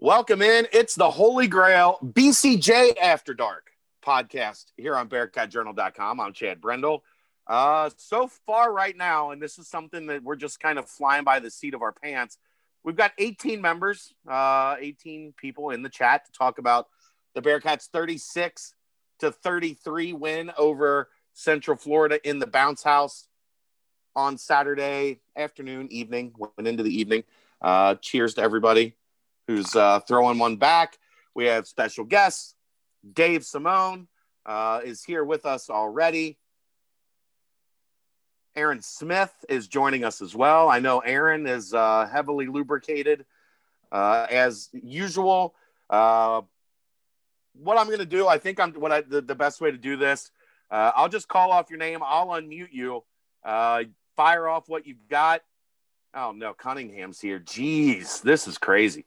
Welcome in. It's the Holy Grail BCJ After Dark podcast here on BearcatJournal.com. I'm Chad Brendel. Uh, so far, right now, and this is something that we're just kind of flying by the seat of our pants. We've got 18 members, uh, 18 people in the chat to talk about the Bearcats 36 to 33 win over Central Florida in the bounce house on Saturday afternoon, evening, went into the evening. Uh, cheers to everybody who's uh, throwing one back. We have special guests. Dave Simone uh, is here with us already. Aaron Smith is joining us as well. I know Aaron is uh, heavily lubricated uh, as usual. Uh, what I'm going to do, I think I'm what I, the, the best way to do this. Uh, I'll just call off your name. I'll unmute you. Fire off what you've got. Oh no, Cunningham's here. Jeez, this is crazy.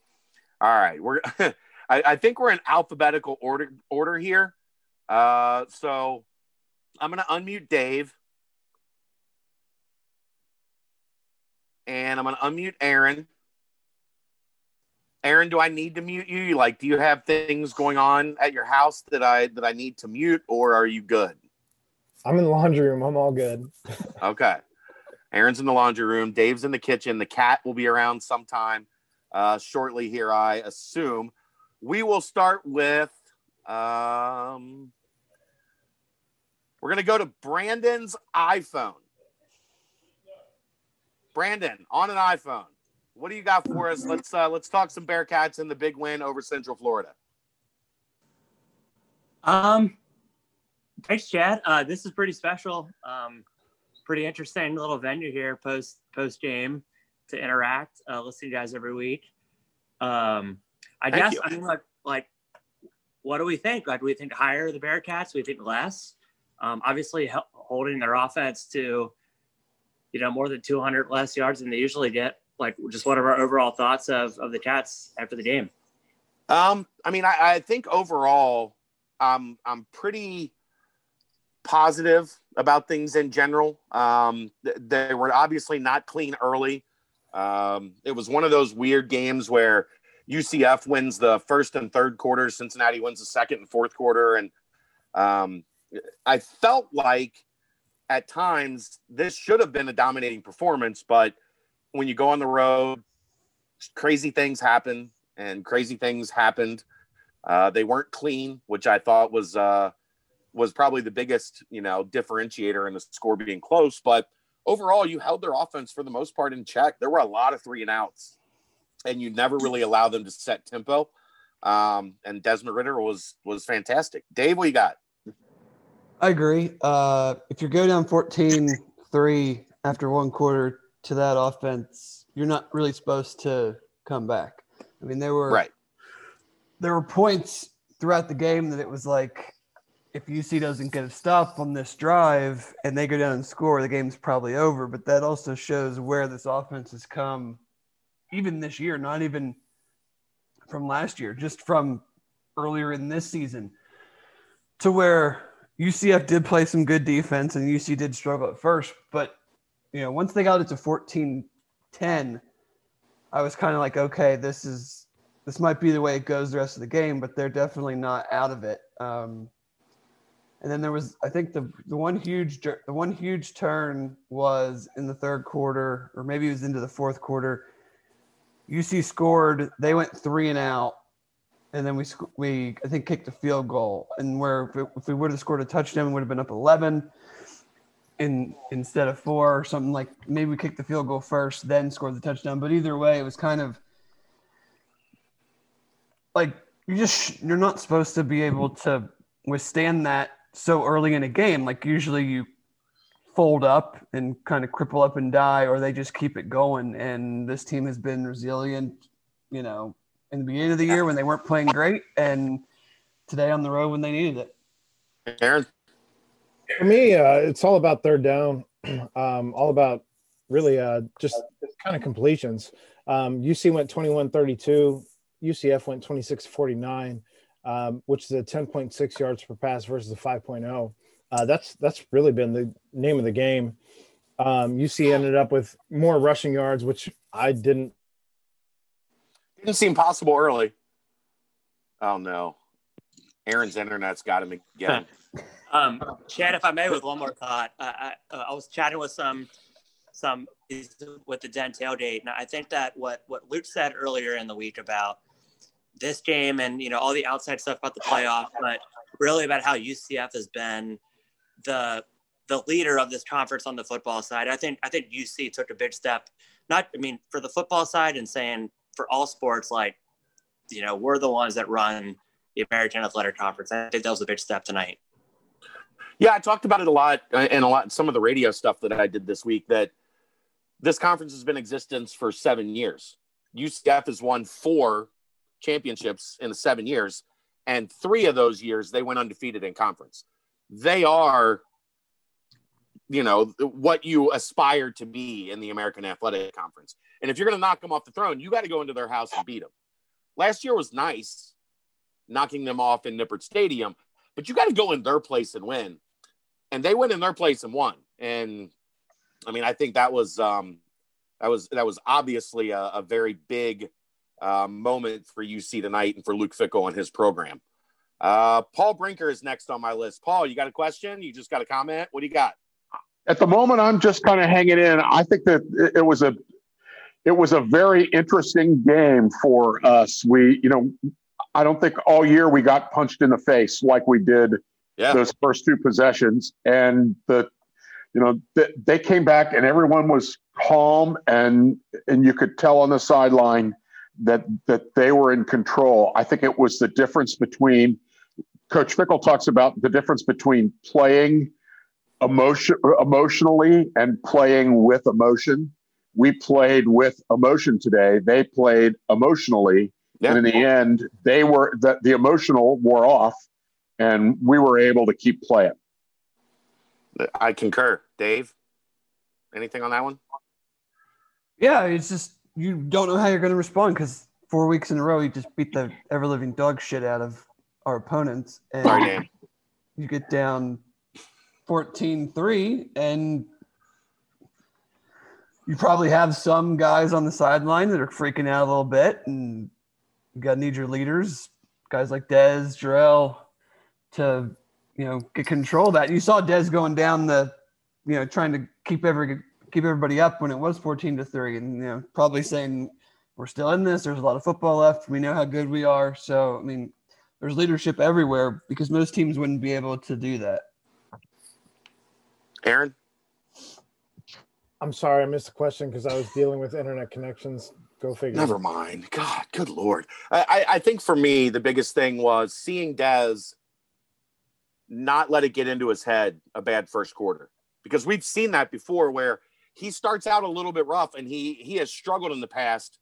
All right, we're. I, I, think we're in alphabetical order order here. Uh, so I'm gonna unmute Dave, and I'm gonna unmute Aaron. Aaron, do I need to mute you? Like, do you have things going on at your house that I that I need to mute, or are you good? I'm in the laundry room. I'm all good. okay. Aaron's in the laundry room. Dave's in the kitchen. The cat will be around sometime uh, shortly here, I assume. We will start with. Um, we're going to go to Brandon's iPhone. Brandon, on an iPhone, what do you got for us? Let's uh, let's talk some Bearcats and the big win over Central Florida. Um, thanks, Chad. Uh, this is pretty special. Um, pretty interesting little venue here post post game to interact. Uh, listen to you guys every week. Um, I Thank guess you. I mean like like what do we think? Like, do we think higher the Bearcats? Do we think less? Um, obviously, holding their offense to you know more than 200 less yards than they usually get. Like, just what are our overall thoughts of of the Cats after the game? Um, I mean, I, I think overall, um, I'm pretty positive about things in general. Um, they were obviously not clean early. Um, it was one of those weird games where UCF wins the first and third quarters, Cincinnati wins the second and fourth quarter, and um, I felt like at times this should have been a dominating performance, but when you go on the road, crazy things happen, and crazy things happened. Uh, they weren't clean, which I thought was uh, was probably the biggest, you know, differentiator in the score being close. But overall, you held their offense for the most part in check. There were a lot of three and outs, and you never really allow them to set tempo. Um, and Desmond Ridder was was fantastic. Dave, what you got? I agree. Uh, if you go down 14-3 after one quarter to that offense, you're not really supposed to come back. I mean, there were right. There were points throughout the game that it was like if UC doesn't get a stop on this drive and they go down and score, the game's probably over. But that also shows where this offense has come, even this year, not even from last year, just from earlier in this season, to where UCF did play some good defense and UC did struggle at first. But, you know, once they got it to 14 10, I was kind of like, okay, this is. This might be the way it goes the rest of the game, but they're definitely not out of it. Um, and then there was, I think the the one huge the one huge turn was in the third quarter, or maybe it was into the fourth quarter. UC scored. They went three and out, and then we we I think kicked a field goal. And where if, if we would have scored a touchdown, we would have been up eleven. In, instead of four or something like maybe we kicked the field goal first, then scored the touchdown. But either way, it was kind of like you just you're not supposed to be able to withstand that so early in a game. Like usually you fold up and kind of cripple up and die, or they just keep it going. And this team has been resilient, you know, in the beginning of the year when they weren't playing great, and today on the road when they needed it. Aaron, for me, uh, it's all about third down. Um, all about really uh, just kind of completions. Um, UC went 21 32, UCF went 26 49 um, which is a 10.6 yards per pass versus a 5.0. Uh, that's that's really been the name of the game. Um, UC ended up with more rushing yards, which I didn't didn't seem possible early. Oh no, Aaron's internet's got him again. um, Chad, if I may, with one more thought, I, I, uh, I was chatting with some some with the Den tailgate, and I think that what what Luke said earlier in the week about this game and you know all the outside stuff about the playoff, but really about how UCF has been the the leader of this conference on the football side. I think I think UC took a big step. Not I mean for the football side and saying for all sports like you know we're the ones that run the American Athletic Conference. I think that was a big step tonight. Yeah, I talked about it a lot uh, and a lot some of the radio stuff that I did this week that this conference has been in existence for seven years. UCF has won four championships in the seven years, and three of those years they went undefeated in conference. They are, you know, what you aspire to be in the American Athletic Conference. And if you're going to knock them off the throne, you got to go into their house and beat them. Last year was nice, knocking them off in Nippert Stadium, but you got to go in their place and win. And they went in their place and won. And I mean, I think that was um, that was that was obviously a, a very big uh, moment for UC tonight and for Luke Fickell and his program. Uh, Paul Brinker is next on my list. Paul, you got a question? You just got a comment? What do you got? At the moment, I'm just kind of hanging in. I think that it was a it was a very interesting game for us. We, you know, I don't think all year we got punched in the face like we did yeah. those first two possessions, and the you know th- they came back and everyone was calm and and you could tell on the sideline that that they were in control. I think it was the difference between Coach Fickell talks about the difference between playing emotion emotionally and playing with emotion. We played with emotion today. They played emotionally, yeah. and in the end, they were the, the emotional wore off, and we were able to keep playing. I concur, Dave. Anything on that one? Yeah, it's just you don't know how you're going to respond because four weeks in a row you just beat the ever living dog shit out of our opponents, and Sorry, you get down 14-3 and you probably have some guys on the sideline that are freaking out a little bit, and you got to need your leaders, guys like Dez, Jarrell, to you know get control of that. You saw Dez going down the, you know, trying to keep every keep everybody up when it was 14 to 3 and you know probably saying we're still in this. There's a lot of football left. We know how good we are. So i mean there's leadership everywhere because most teams wouldn't be able to do that. Aaron? I'm sorry i missed the question because i was dealing with internet connections. Go figure. Never mind. God good lord. I, I think for me the biggest thing was seeing dez not let it get into his head a bad first quarter because we've seen that before where he starts out a little bit rough and he he has struggled in the past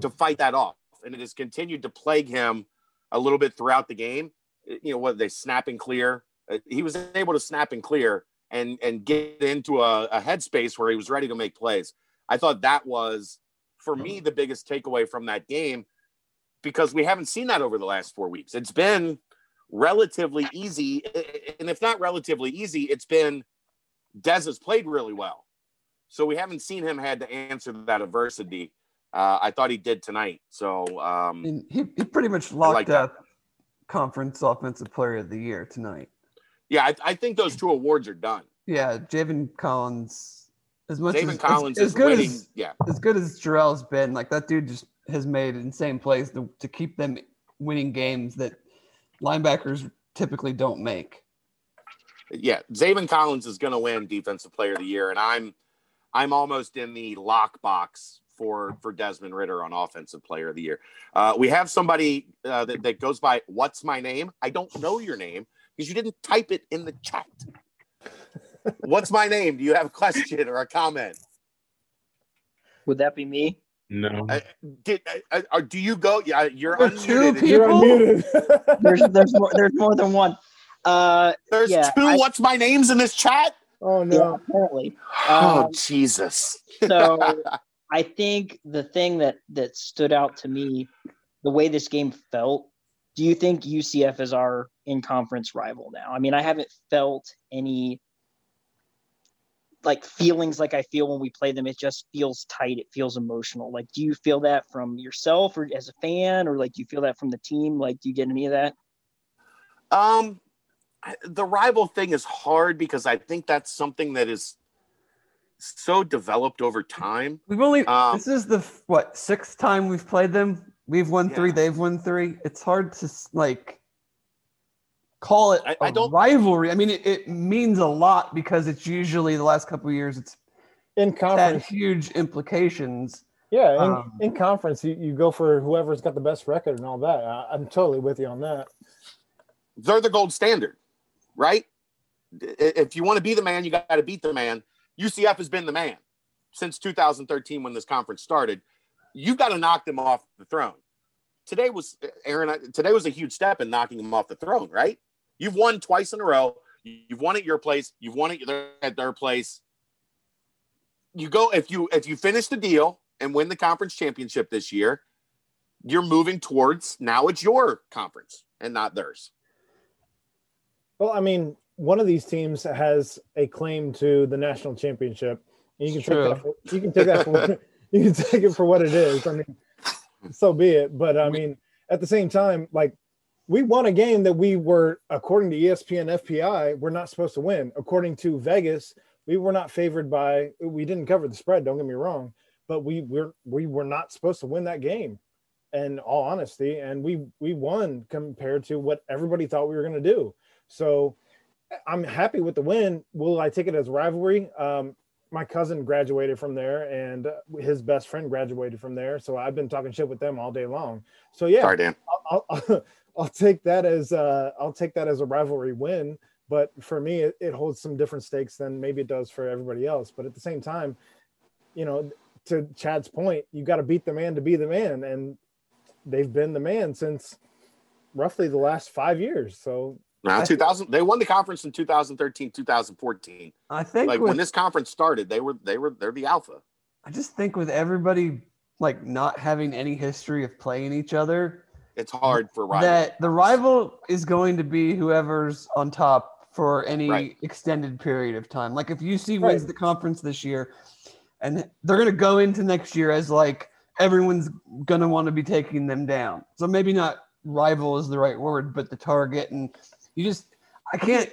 to fight that off. And it has continued to plague him a little bit throughout the game. You know what they snap and clear. Uh, he was able to snap and clear and and get into a, a headspace where he was ready to make plays. I thought that was for me the biggest takeaway from that game because we haven't seen that over the last four weeks. It's been relatively easy. And if not relatively easy it's been Dez has played really well so we haven't seen him had to answer that adversity. Uh, I thought he did tonight. So um, he, he pretty much locked like up that. conference offensive player of the year tonight. Yeah, I, I, think those two awards are done. Yeah, Zaven Collins. As much Zaven as, Collins as, as good winning, as yeah, as good as Jarrell's been, like that dude just has made insane plays to, to keep them winning games that linebackers typically don't make. Yeah, Zaven Collins is going to win Defensive Player of the Year, and I'm I'm almost in the lockbox for for Desmond Ridder on Offensive Player of the Year. Uh, we have somebody uh, that, that goes by "What's my name?" I don't know your name because you didn't type it in the chat. What's my name? Do you have a question or a comment? Would that be me? No. Uh, did uh, uh do you go? Yeah, you're unmuted. Two people. You're unmuted. there's there's more there's more than one. Uh, there's yeah, two. I, what's my names in this chat? Oh no! Yeah, apparently. Oh um, Jesus! so I think the thing that that stood out to me, the way this game felt. Do you think UCF is our in conference rival now? I mean, I haven't felt any like feelings like I feel when we play them. It just feels tight. It feels emotional. Like, do you feel that from yourself or as a fan, or like do you feel that from the team? Like, do you get any of that? Um, the rival thing is hard because I think that's something that is so developed over time. We've only Um, this is the what sixth time we've played them. We've won three. They've won three. It's hard to like call it I- a I don't- rivalry. I mean, it, it means a lot because it's usually the last couple of years. It's In had conference, huge implications. yeah, in, um, in conference, you, you go for whoever's got the best record and all that. I, I'm totally with you on that. They're the gold standard, right? If you want to be the man, you got to beat the man. UCF has been the man since 2013 when this conference started. You've got to knock them off the throne. Today was Aaron. Today was a huge step in knocking them off the throne, right? You've won twice in a row. You've won at your place. You've won at their, at their place. You go if you if you finish the deal and win the conference championship this year, you're moving towards now it's your conference and not theirs. Well, I mean, one of these teams has a claim to the national championship. And you can True. take that. For, you can take that. For, you can take it for what it is. I mean, so be it. But I mean, at the same time, like we won a game that we were, according to ESPN FPI, we're not supposed to win. According to Vegas, we were not favored by. We didn't cover the spread. Don't get me wrong, but we were we were not supposed to win that game. In all honesty, and we we won compared to what everybody thought we were going to do. So I'm happy with the win. Will I take it as rivalry? Um, my cousin graduated from there, and his best friend graduated from there. So I've been talking shit with them all day long. So yeah, Sorry, Dan. I'll, I'll, I'll take that as uh, I'll take that as a rivalry win. But for me, it, it holds some different stakes than maybe it does for everybody else. But at the same time, you know, to Chad's point, you got to beat the man to be the man, and they've been the man since roughly the last five years. So Now, I- 2000, they won the conference in 2013, 2014. I think Like with, when this conference started, they were they were they're the alpha. I just think with everybody like not having any history of playing each other, It's hard for rivals. that the rival is going to be whoever's on top for any Right. extended period of time. Like if UC Right. wins the conference this year, and they're going to go into next year as like everyone's going to want to be taking them down. So maybe not rival is the right word, but the target. And you just, I can't,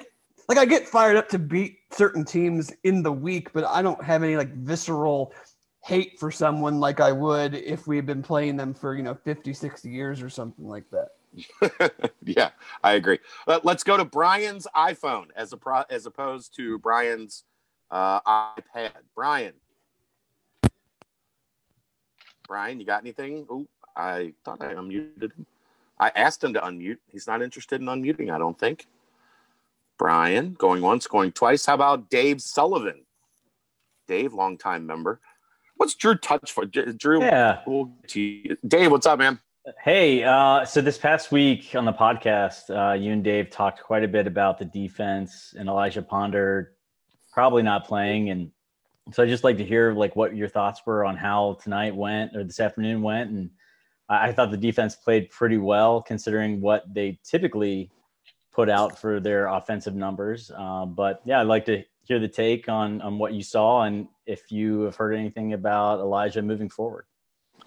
like, I get fired up to beat certain teams in the week, but I don't have any like visceral hate for someone like I would if we had been playing them for, you know, 50, 60 years or something like that. yeah, I agree. Let, let's go to Brian's iPhone as a pro, as opposed to Brian's uh, iPad. Brian, Brian, you got anything? Oh, I thought I unmuted him. I asked him to unmute. He's not interested in unmuting. I don't think. Brian, going once, going twice. How about Dave Sullivan? Dave, longtime member. What's Drew touch for? Drew, Yeah. we'll to you. Dave, what's up, man? Hey, uh, so this past week on the podcast, uh, you and Dave talked quite a bit about the defense and Elijah Ponder probably not playing, and so I just like to hear like what your thoughts were on how tonight went or this afternoon went, and I, thought the defense played pretty well considering what they typically put out for their offensive numbers. Um, but yeah, I'd like to hear the take on on what you saw and if you have heard anything about Elijah moving forward.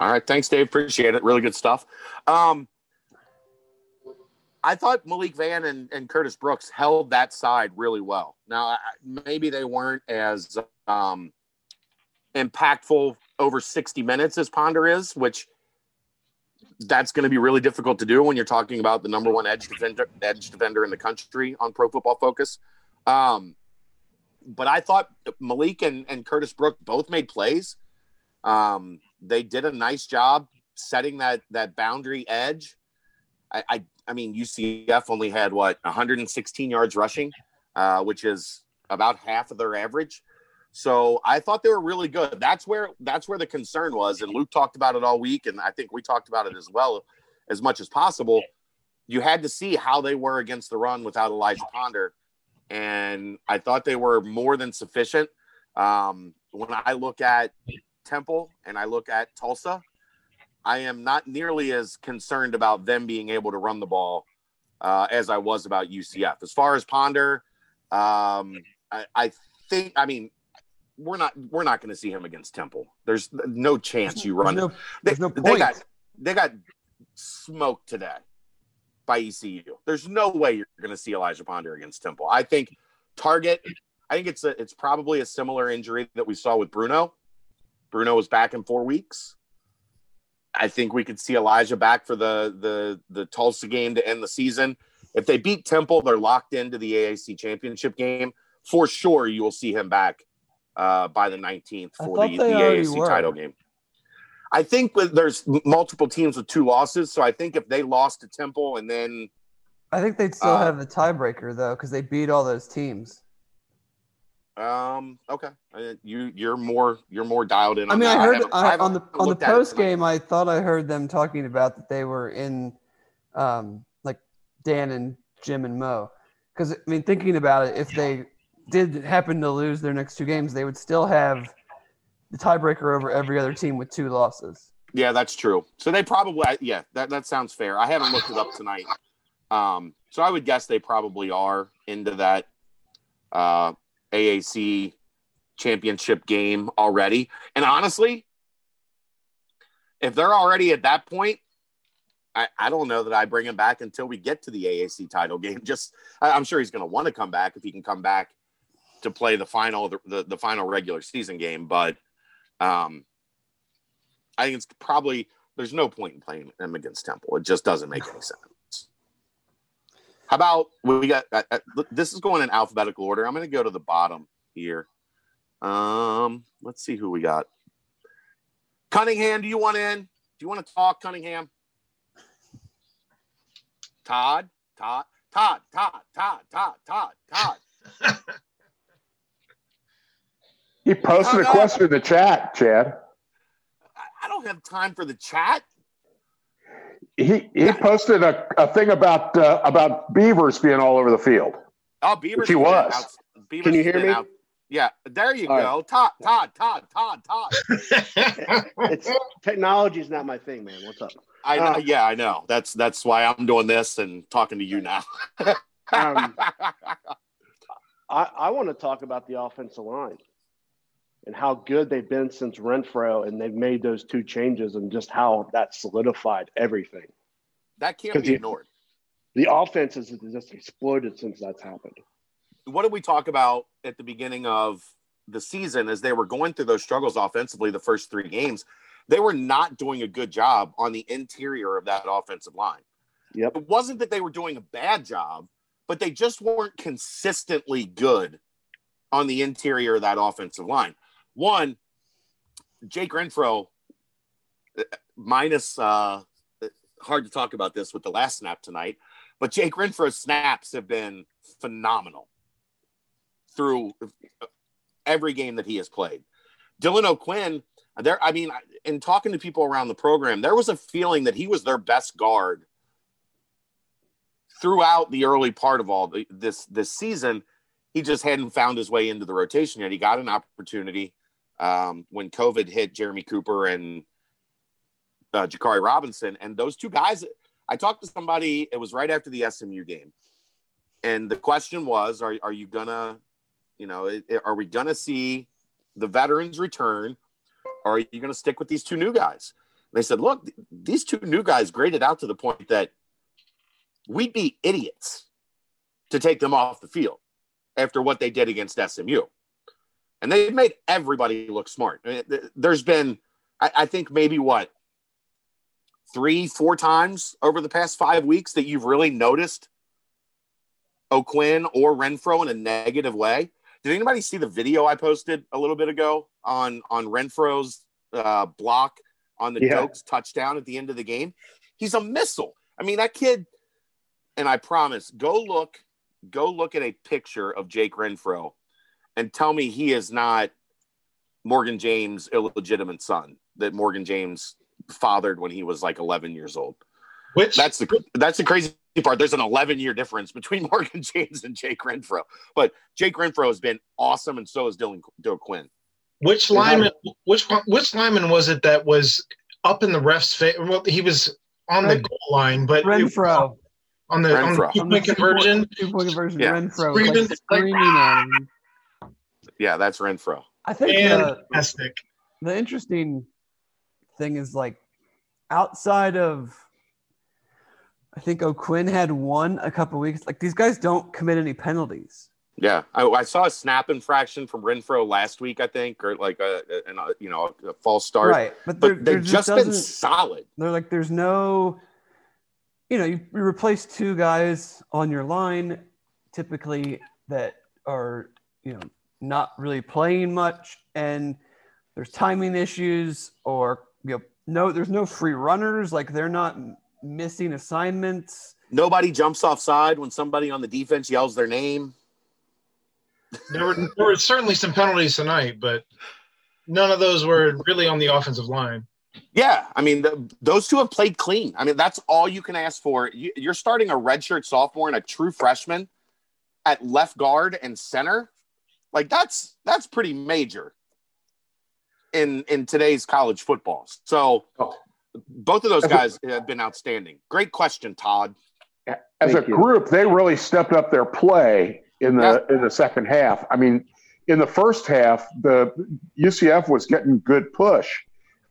All right, thanks, Dave. Appreciate it. Really good stuff. Um, I thought Malik Vann and, and Curtis Brooks held that side really well. Now, maybe they weren't as um, impactful over 60 minutes as Ponder is, which that's going to be really difficult to do when you're talking about the number one edge defender, edge defender in the country on Pro Football Focus. Um, but I thought Malik and, and Curtis Brooks both made plays. Um, they did a nice job setting that that boundary edge. I, I, I mean, UCF only had what 116 yards rushing, uh, which is about half of their average. So I thought they were really good. That's where that's where the concern was, and Luke talked about it all week, and I think we talked about it as well, as much as possible. You had to see how they were against the run without Elijah Ponder, and I thought they were more than sufficient. Um, when I look at Temple and I look at Tulsa, I am not nearly as concerned about them being able to run the ball uh, as I was about UCF. As far as Ponder, um, I, I think, I mean, we're not we're not going to see him against Temple. There's no chance you run. There's no, they, there's no they point. got they got smoked today by ECU. There's no way you're going to see Elijah Ponder against Temple. I think target. I think it's a, it's probably a similar injury that we saw with Bruno. Bruno was back in four weeks. I think we could see Elijah back for the the the Tulsa game to end the season. If they beat Temple, they're locked into the AAC championship game. For sure, you will see him back uh, by the 19th for the, the were. title game. I think with, there's multiple teams with two losses, so I think if they lost to Temple and then I think they'd still Uh, have the tiebreaker though, because they beat all those teams. um okay, Uh, you you're more you're more dialed in. I mean, that. I heard haven't- I, on the on the looked at it post game. I thought I heard them talking about that they were in, um, like Dan and Jim and Mo. Because I mean, thinking about it, if they did happen to lose their next two games, they would still have the tiebreaker over every other team with two losses. Yeah, that's true. So they probably, yeah, that, that sounds fair. I haven't looked it up tonight. Um, so I would guess they probably are into that uh, AAC championship game already. And honestly, if they're already at that point, I, I don't know that I bring him back until we get to the AAC title game. Just, I, I'm sure he's going to want to come back if he can come back to play the final, the, the, final regular season game. But um, I think it's probably there's no point in playing him against Temple. It just doesn't make any sense. How about we got uh, this is going in alphabetical order. I'm going to go to the bottom here. Um, let's see who we got. Cunningham, do you want in? Do you want to talk, Cunningham? Todd, Todd, Todd, Todd, Todd, Todd, Todd, Todd. He posted a Hung up. question in the chat, Chad. I- I don't have time for the chat. He he posted a, a thing about uh, about beavers being all over the field. Oh, Beaver's He was. out- Beaver's Can you hear me? out- Yeah, there you All go. Todd, Todd, Todd, Todd, Todd. It's technology's not my thing, man. What's up? I Uh, yeah, I know. That's that's why I'm doing this and talking to you now. Um, I, I want to talk about the offensive line and how good they've been since Renfro, and they've made those two changes, and just how that solidified everything. that can't be ignored. The offense has just exploded since that's happened. What did we talk about at the beginning of the season as they were going through those struggles offensively the first three games? They were not doing a good job on the interior of that offensive line. Yep. It wasn't that they were doing a bad job, but they just weren't consistently good on the interior of that offensive line. One, Jake Renfro, uh, minus, uh, hard to talk about this with the last snap tonight, but Jake Renfro's snaps have been phenomenal through every game that he has played. Dylan O'Quinn, there, I mean, in talking to people around the program, there was a feeling that he was their best guard throughout the early part of all the, this this season. He just hadn't found his way into the rotation yet. He got an opportunity um, when COVID hit Jeremy Cooper and uh, Jakari Robinson, and those two guys. I talked to somebody. It was right after the SMU game, and the question was, "Are are you gonna, you know, it- are we gonna see the veterans return, or are you gonna stick with these two new guys?" They said, "Look, th- these two new guys graded out to the point that we'd be idiots to take them off the field after what they did against SMU." And they've made everybody look smart. I mean, There's been, I, I think, maybe what three, four times over the past five weeks that you've really noticed O'Quinn or Renfro in a negative way. Did anybody see the video I posted a little bit ago on on Renfro's uh, block on the Yeah. Dokes touchdown at the end of the game? He's a missile. I mean, that kid. And I promise, go look, go look at a picture of Jake Renfro, and tell me he is not Morgan James' illegitimate son that Morgan James fathered when he was like 11 years old. Which That's the that's the crazy part. There's an 11 year difference between Morgan James and Jake Renfro, but Jake Renfro has been awesome, and so has Dylan Dylan Quinn. which lineman which which lineman was it that was up in the ref's face? Well, he was on the goal line, but it- Renfro. on the on the Renfro. two On the point conversion. Two point conversion. Yeah. Renfro. Screaming, Like, like, screaming at him. Yeah, that's Renfro. I think uh, Fantastic. the interesting thing is like outside of I think O'Quinn had one a couple weeks. Like these guys don't commit any penalties. Yeah, I, I saw a snap infraction from Renfro last week, I think, or like a, a, a you know a false start. Right. But, But they've just been solid. They're like, there's no, you know, you, you replace two guys on your line, typically that are, you know, not really playing much, and there's timing issues, or you know, no, there's no free runners. Like they're not missing assignments. Nobody jumps offside when somebody on the defense yells their name. There were, there were certainly some penalties tonight, but none of those were really on the offensive line. Yeah, I mean the, those two have played clean. I mean that's all you can ask for. You, you're starting a redshirt sophomore and a true freshman at left guard and center. Like that's that's pretty major in in today's college football. So oh. both of those guys have been outstanding. Great question, Todd. As Thank a you. group, they really stepped up their play in the in the second half. I mean, in the first half, the UCF was getting good push,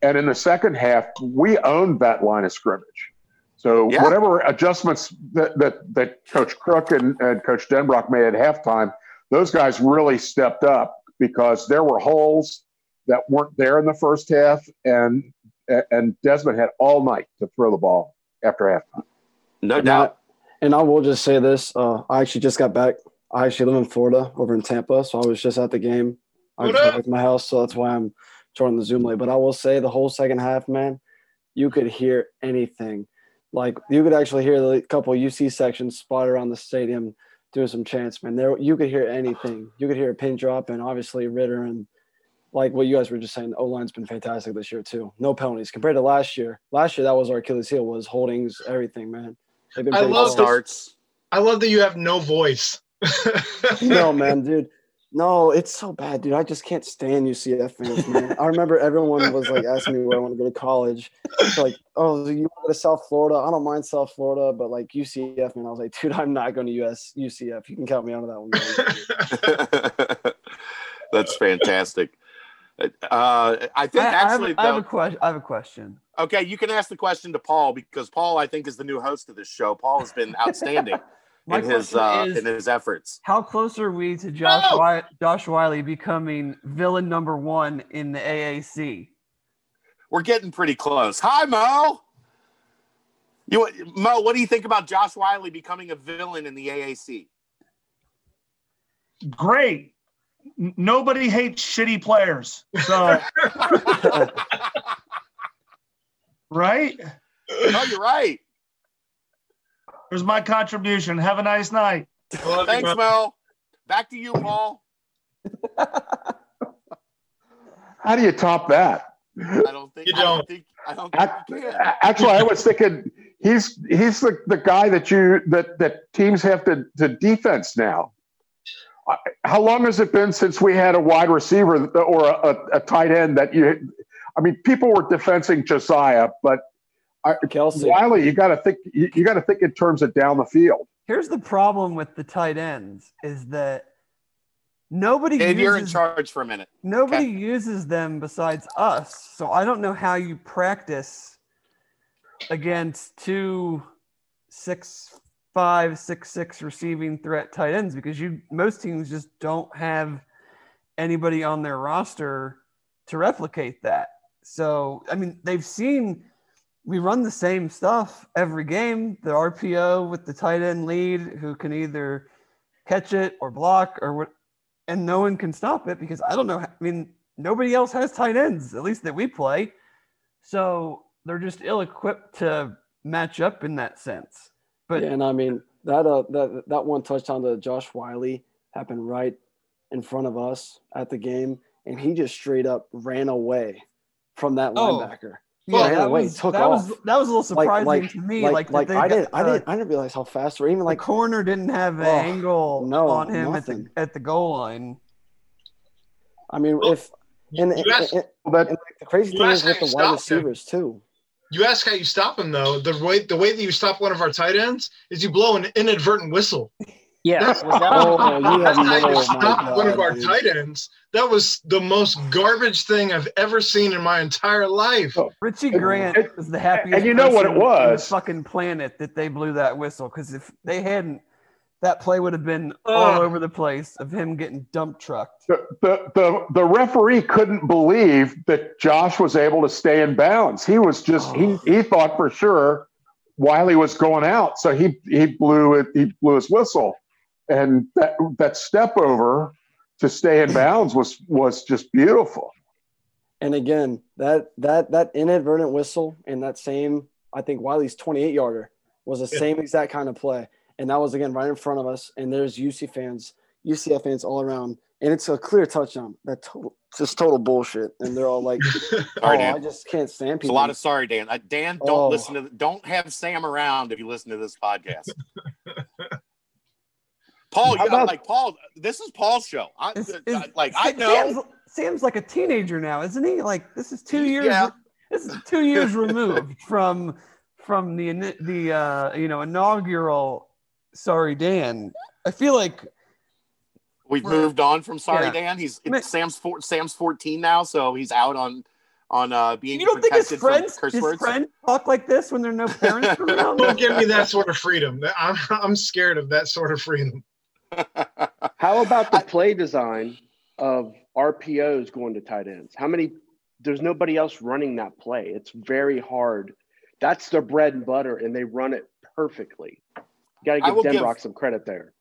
and in the second half, we owned that line of scrimmage. So Yeah. whatever adjustments that that, that Coach Crook and, and Coach Denbrock made at halftime, those guys really stepped up because there were holes that weren't there in the first half, and and Desmond had all night to throw the ball after halftime. No And doubt. I, and I will just say this: uh, I actually just got back. I actually live in Florida, over in Tampa, so I was just at the game. I What just up? back my house, so that's why I'm joining the Zoom late. But I will say, the whole second half, man, you could hear anything. Like you could actually hear the couple UC sections spot around the stadium doing some chants, man. There, you could hear anything. You could hear a pin drop, and obviously Ridder and like what you guys were just saying, O line's been fantastic this year too. No penalties compared to last year. Last year, that was our Achilles heel was holdings, everything, man. Been I love solid. Starts. I love that you have no voice. No, man, dude. No, it's so bad, dude. I just can't stand UCF fans, man. I remember everyone was like asking me where I want to go to college. It's like, oh, you want to go to South Florida? I don't mind South Florida, but like UCF, man, I was like, dude, I'm not going to US UCF. You can count me out of that one. That's fantastic. Uh, I think I, I have, actually, I have a question. I have a question. okay, you can ask the question to Paul because Paul, I think, is the new host of this show. Paul has been outstanding My in his uh, is- in his efforts. How close are we to Josh No! Wi- Josh Whyle becoming villain number one in the AAC? We're getting pretty close. Hi, Mo. You, Mo, what do you think about Josh Whyle becoming a villain in the AAC? Great. N- Nobody hates shitty players. So, right? No, you're right. There's my contribution. Have a nice night. I you, Thanks, bro. Mo. Back to you, Paul. How do you top that? I don't think You I don't don't. think I don't think Ac- you can. Actually, I was thinking he's he's the, the guy that you that that teams have to to defense now. How long has it been since we had a wide receiver or a, a tight end that you? I mean, people were defending Josiah, but Kelsey. Whyle, you got to think. You, you got to think in terms of down the field. Here's the problem with the tight ends is that nobody Dave, you're in charge for a minute. nobody Okay. uses them besides us. So I don't know how you practice against two six five six six receiving threat tight ends because you most teams just don't have anybody on their roster to replicate that. So I mean they've seen we run the same stuff every game. The RPO with the tight end lead who can either catch it or block or what, and no one can stop it because I don't know. I mean, nobody else has tight ends, at least that we play. So they're just ill equipped to match up in that sense. But Yeah, and I mean that uh that that one touchdown to Josh Whyle happened right in front of us at the game, and he just straight up ran away from that Oh, linebacker. Yeah, ran that was, took that was that was a little surprising like- to me. Like, Like, like, I didn't, I didn't, I didn't realize how fast, or even the like corner didn't have an Oh, angle no, on him at the at the goal line. I mean, Well, if and, and, you asked- and- That and, the crazy thing is with the wide stopped him. receivers too. You ask how you stop him though. The way the way that you stop one of our tight ends is you blow an inadvertent whistle. Yeah, That's, was that Oh, one- you have how no- you stop one of our dude. tight ends. That was the most garbage thing I've ever seen in my entire life. Oh, Richie Grant and- was the happiest. and you know what it person on the was? fucking planet that they blew that whistle because if they hadn't, that play would have been all over the place of him getting dump trucked. The, the the the referee couldn't believe that Josh was able to stay in bounds. He was just he he thought for sure Whyle was going out, so he he blew it. He blew his whistle, and that that step over to stay in bounds was was just beautiful. And again, that that that inadvertent whistle and that same, I think Whyle's 28 yarder was the Yeah. same exact kind of play. And that was again right in front of us. And there's UC fans, UCF fans all around. And it's a clear touchdown. That total just total bullshit. And they're all like, oh, Sorry, I just can't stand It's a lot of sorry, Dan. Uh, Dan, don't Oh. listen to. Don't have Sam around if you listen to this podcast. Paul, How about- like Paul. This is Paul's show. I, It's- it's- like I know. Sam's, Sam's like a teenager now, isn't he? Like this is two years. Yeah. This is two years removed from from the the uh, you know inaugural. Sorry, Dan. I feel like We've moved on from sorry, Yeah. Dan. He's Ma- Sam's four, Sam's fourteen now, so he's out on on uh, being you don't think his protected friends curse his words. friends talk like this when there are no parents around. Don't give me that sort of freedom. I'm I'm scared of that sort of freedom. How about the play design of RPOs going to tight ends? How many? There's nobody else running that play. It's very hard. That's their bread and butter, and they run it perfectly. Got to give will give- Denbrock some credit there.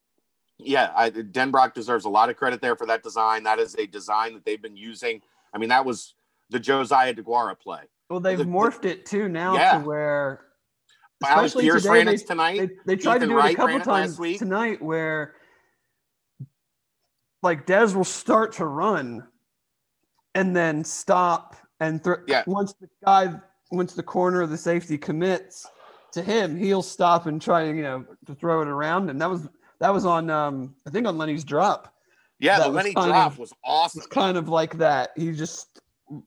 yeah, I, Denbrock deserves a lot of credit there for that design. That is a design that they've been using. I mean, that was the Josiah Deguara play. Well, they've The- the- morphed it too now Yeah. to where, Alex especially Pierce today, ran they, it tonight. they, they tried Ethan to do it Wright a couple ran it times tonight where, like, Dez will start to run and then stop and throw. Yeah. Once the guy, once the corner of the safety commits to him, he'll stop and try, you know, to throw it around. And that was that was on, um, I think, on Lenny's drop. yeah, that the Lenny kind drop of- was awesome. It's kind of like that. He just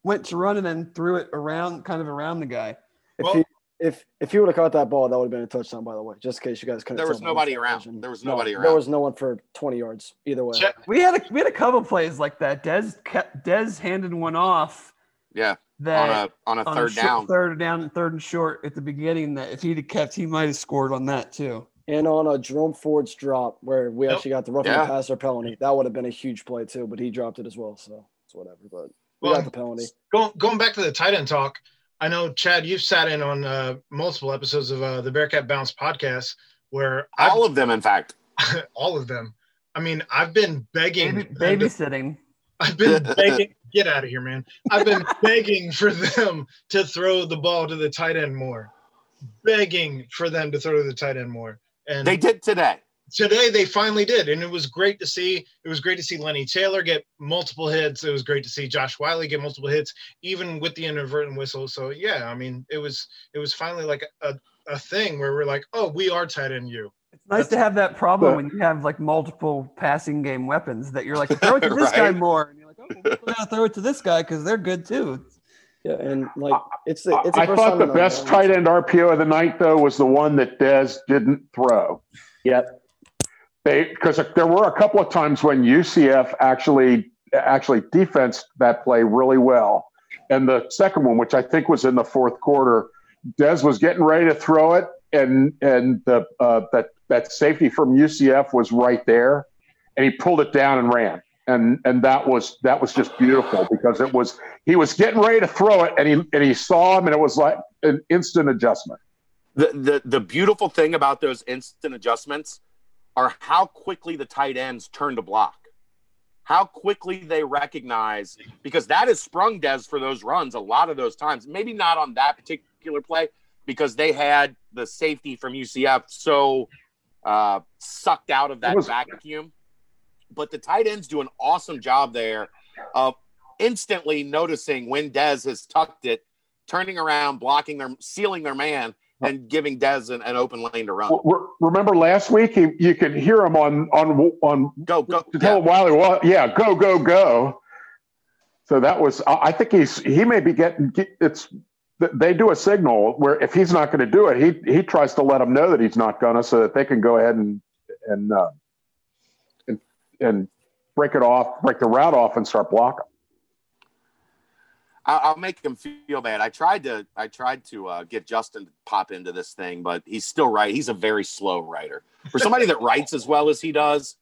went to run and then threw it around, kind of around the guy. If Well- he if if he would have caught that ball, that would have been a touchdown. By the way, just in case you guys couldn't. There was tell by the nobody around. television. There was No, nobody There was no one for 20 yards either way. Check- We had a we had a couple plays like that. Dez kept Dez handed one off Yeah, on that a on a on third short- down. third down, third and short at the beginning. That if he'd have kept, he might have scored on that too. And on a Jerome Ford's drop where we Yep. actually got the roughing Yeah. the passer penalty, that would have been a huge play too, but he dropped it as well. So it's whatever. But we Well, got the penalty. Going going back to the tight end talk, I know Chad, you've sat in on uh, multiple episodes of uh, the Bearcat Bounce podcast where I've, All of them, in fact. all of them. I mean, I've been begging, Baby, babysitting. I've been begging. Get out of here, man! I've been begging for them to throw the ball to the tight end more, begging for them to throw to the tight end more. And They did today. Today they finally did, and it was great to see. It was great to see Lenny Taylor get multiple hits. It was great to see Josh Whyle get multiple hits, even with the inadvertent whistle. So yeah, I mean, it was it was finally like a, a thing where we're like, oh, we are tight end you. It's nice to have that problem when you have like multiple passing game weapons that you're like throw it to this guy more, and you're like, oh, we gotta throw it to this guy because they're good too. Yeah, and like uh, it's the it's the I first thought the best tight end RPO of the night though was the one that Dez didn't throw. Yep. They because there were a couple of times when UCF actually actually defensed that play really well, and the second one, which I think was in the fourth quarter, Des was getting ready to throw it, and and the uh, that that safety from UCF was right there, and he pulled it down and ran, and and that was that was just beautiful because it was he was getting ready to throw it, and he and he saw him, and it was like an instant adjustment. The, the the beautiful thing about those instant adjustments are how quickly the tight ends turn to block. How quickly they recognize because that has sprung Des for those runs a lot of those times. Maybe not on that particular play because they had the safety from UCF so uh, sucked out of that was- vacuum. But the tight ends do an awesome job there of instantly noticing when Dez has tucked it, turning around, blocking their, sealing their man, and giving Dez an, an open lane to run. Remember last week, he, you could hear him on on on Go, go. to tell him Whyle, well, yeah, go, go, go. So that was, I think he's he may be getting it's. They do a signal where if he's not going to do it, he he tries to let them know that he's not going to, so that they can go ahead and and uh, and break it off, break the route off, and start blocking. I- I'll make him feel bad. I tried to I tried to uh, get Justin to pop into this thing, but he's still right. He's a very slow writer. For somebody that writes as well as he does,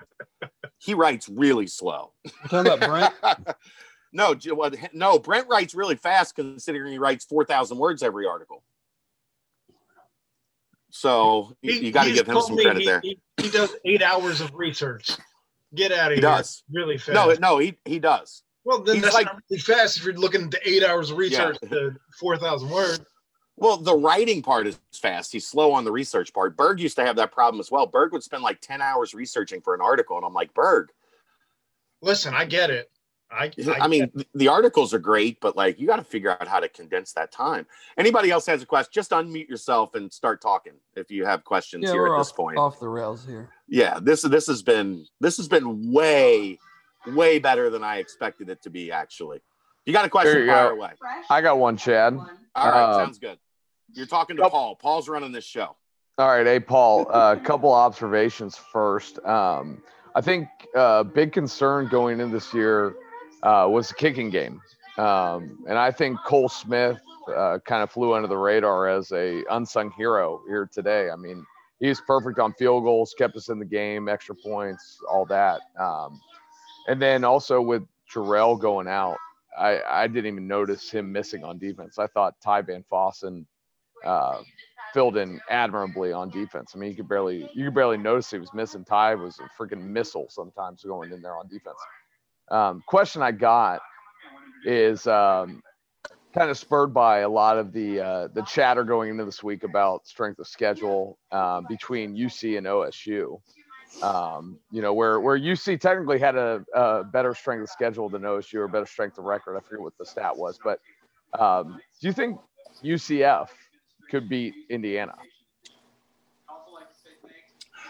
he writes really slow. You talking about Brent? no, no, Brent writes really fast considering he writes four thousand words every article. So you, He- you got to give him some credit he, there. He, he does eight hours of research. Get out of He here. does. really fast. No, no, he he does. Well, then that's like- not really fast if you're looking at the eight hours of research to four thousand words. Well, the writing part is fast. He's slow on the research part. Berg used to have that problem as well. Berg would spend like 10 hours researching for an article. And I'm like, Berg, Listen, I get it. I, I, mean, th- the articles are great, but like you got to figure out how to condense that time. Anybody else has a question, just unmute yourself and start talking if you have questions Yeah, here we're at this point. off the rails here. Yeah, this this has been this has been way way better than I expected it to be actually. You got a There question you fire go. away. I got one, Chad. All right, Uh, sounds good. You're talking to Paul. Paul's running this show. All right, hey Paul. A couple observations first. Um, I think uh, big concern going in this year uh, was the kicking game, um, and I think Cole Smith uh, kind of flew under the radar as a unsung hero here today. I mean, he was perfect on field goals, kept us in the game, extra points, all that. Um, and then also with Jarrell going out, I, I didn't even notice him missing on defense. I thought Ty Van Fossen uh, filled in admirably on defense. I mean, you could barely you could barely notice he was missing. Ty was a freaking missile sometimes going in there on defense. Um, question I got is um, kind of spurred by a lot of the uh, the chatter going into this week about strength of schedule um, between UC and OSU. Um, you know, where where UC technically had a, a better strength of schedule than OSU or better strength of record. I forget what the stat was, but um, do you think UCF could beat Indiana?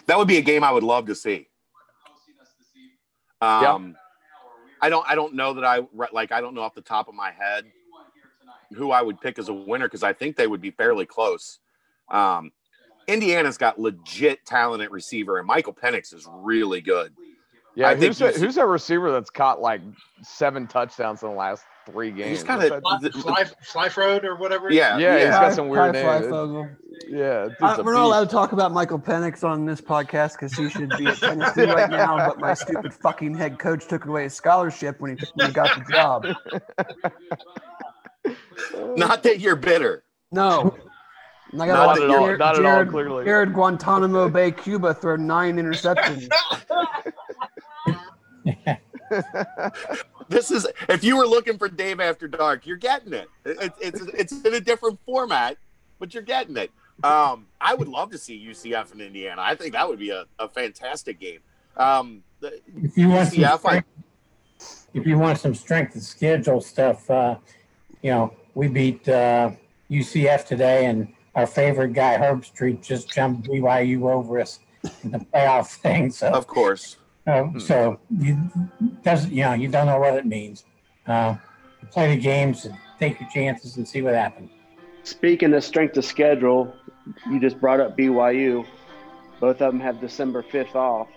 That would be a game I would love to see. Um, I don't. I don't know that I like. I don't know off the top of my head who I would pick as a winner because I think they would be fairly close. Um, Indiana's got legit talent at receiver, and Michael Penix is really good. Yeah, I think who's that, UC who's that receiver that's caught like seven touchdowns in the last three games? kinda- What's that- Fly, fly Road or whatever. Yeah, yeah, he's Ty- got some weird Ty names. Yeah, dude's Uh, we're not allowed to talk about Michael Penix on this podcast because he should be at Tennessee right now. But my stupid fucking head coach took away his scholarship when he, when he got the job. Not that you're bitter. No. And I Not got at all- Jared, not at all, clearly. Jared Guantanamo Bay, Cuba, throw nine interceptions. This is if you were looking for Dave After Dark, you're getting it. It- It's it's, it's in a different format, but you're getting it. Um, I would love to see UCF in Indiana. I think that would be a, a fantastic game. Um, the, If you want some UCF, I, strength, if you want some strength of schedule stuff, uh, you know, we beat uh, UCF today, and our favorite guy Herbstreit just jumped BYU over us in the playoff thing. So, of course. uh, so you doesn't you know you don't know what it means. Uh, play the games and take your chances and see what happens. Speaking of strength of schedule, you just brought up BYU. Both of them have December 5th off.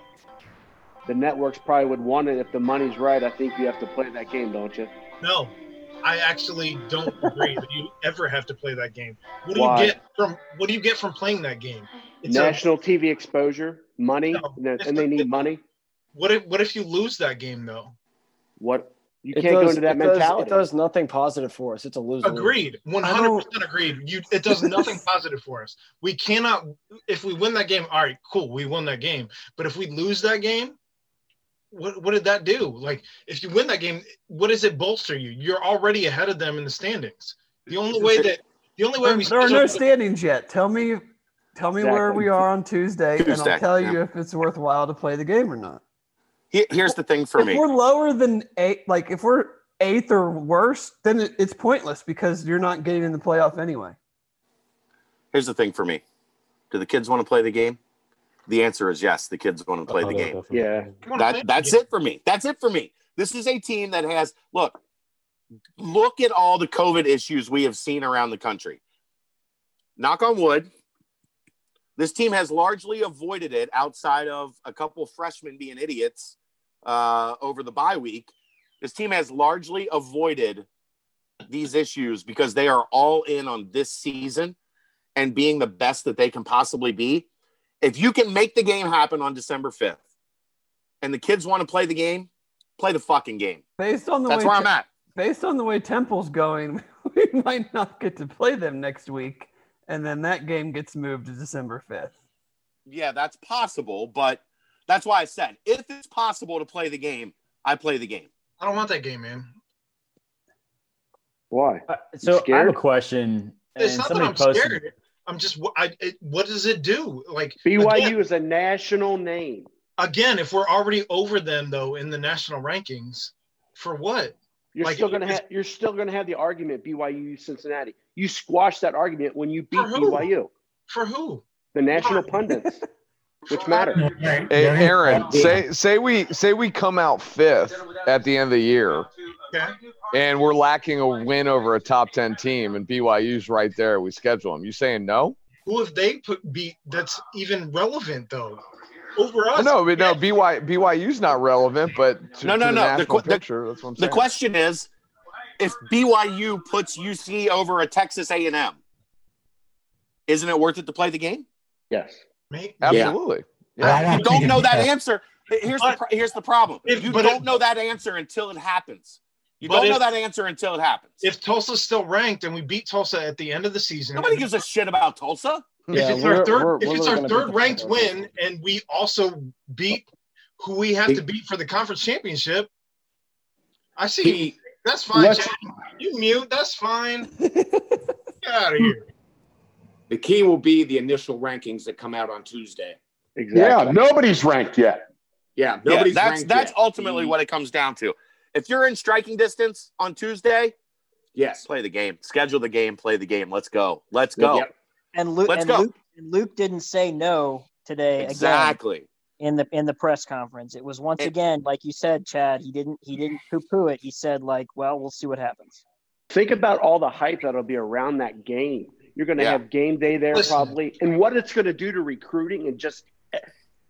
The networks probably would want it if the money's right. I think you have to play that game, don't you? No, I actually don't agree that you ever have to play that game. What do Why? you get from What do you get from playing that game? It's a- National TV exposure, money, No, and and they need money. what if What if you lose that game though? What you It can't go into that it does- mentality. it does nothing positive for us. It's a loser. Agreed, one hundred percent agreed. You, it does nothing positive for us. We cannot. If we win that game, all right, cool, we won that game. But if we lose that game, what what did that do? Like, if you win that game, what does it bolster you? You're already ahead of them in the standings. The only way that the only way There, we there are no schedule- standings yet. Tell me, tell me where we are on Tuesday, and I'll tell you if it's worthwhile to play the game or not. Here's the thing for if me. we're lower than eight, like if we're eighth or worse, then it's pointless because you're not getting in the playoff anyway. Here's the thing for me. Do the kids want to play the game? The answer is yes. The kids want to play the game. Yeah. That that's it for me. That's it for me. This is a team that has look. Look at all the COVID issues we have seen around the country. Knock on wood. This team has largely avoided it outside of a couple freshmen being idiots uh, over the bye week. This team has largely avoided these issues because they are all in on this season and being the best that they can possibly be. If you can make the game happen on December 5th and the kids want to play the game, play the fucking game. Based on the That's way where I'm at. Based on the way Temple's going, we might not get to play them next week, and then that game gets moved to December fifth. Yeah, that's possible, but that's why I said if it's possible to play the game, I play the game. I don't want that game, man. Why? Uh, so I have a question. It's and not that somebody I'm posted- scared. I'm just. I, it, what does it do? Like BYU again, is a national name. again, if we're already over them though in the national rankings, for what? You're Like, still gonna have you're still gonna have the argument BYU Cincinnati. You squash that argument when you beat For? BYU. For who? The national pundits, which matter. Hey, Aaron, say say we say we come out fifth at the end of the year, Okay. and we're lacking a win over a top ten team, and BYU's right there. We schedule them. You saying no? Who if they put beat? That's even relevant though. Over us. no, but no. BY, BYU's not relevant, but to, No, no, to the no. The national que- the- picture, that's what I'm The question is, if BYU puts UC over a Texas A&M, isn't it worth it to play the game? Yes. Mate, Absolutely. I You don't don't know that answer. Here's the pro- here's the problem. If- You don't it- know that answer until it happens. You don't know that answer until it happens. if Tulsa's still ranked and we beat Tulsa at the end of the season, Nobody gives a shit about Tulsa. if Yeah, it's we're- our 3rd we're- if we're it's our third ranked fuck win and we also beat who we have to beat for the conference championship, I see. He, That's fine. Let's- You mute. That's fine. Get out of here. The key will be the initial rankings that come out on Tuesday. Exactly. Yeah, nobody's ranked yet. Yeah, Yeah, nobody's that's ranked that's yet. ultimately what it comes down to. If you're in striking distance on Tuesday, Yes. play the game. Schedule the game. Play the game. Let's go. Let's go. Yep. And Luke Let's and go. Luke and Luke didn't say no today again Exactly. in the in the press conference. It was once And- again, like you said, Chad. He didn't he didn't poo poo it. He said like, well, we'll see what happens. Think about all the hype that'll be around that game. You're going to Yeah. have game day there Listen. probably, and what it's going to do to recruiting and just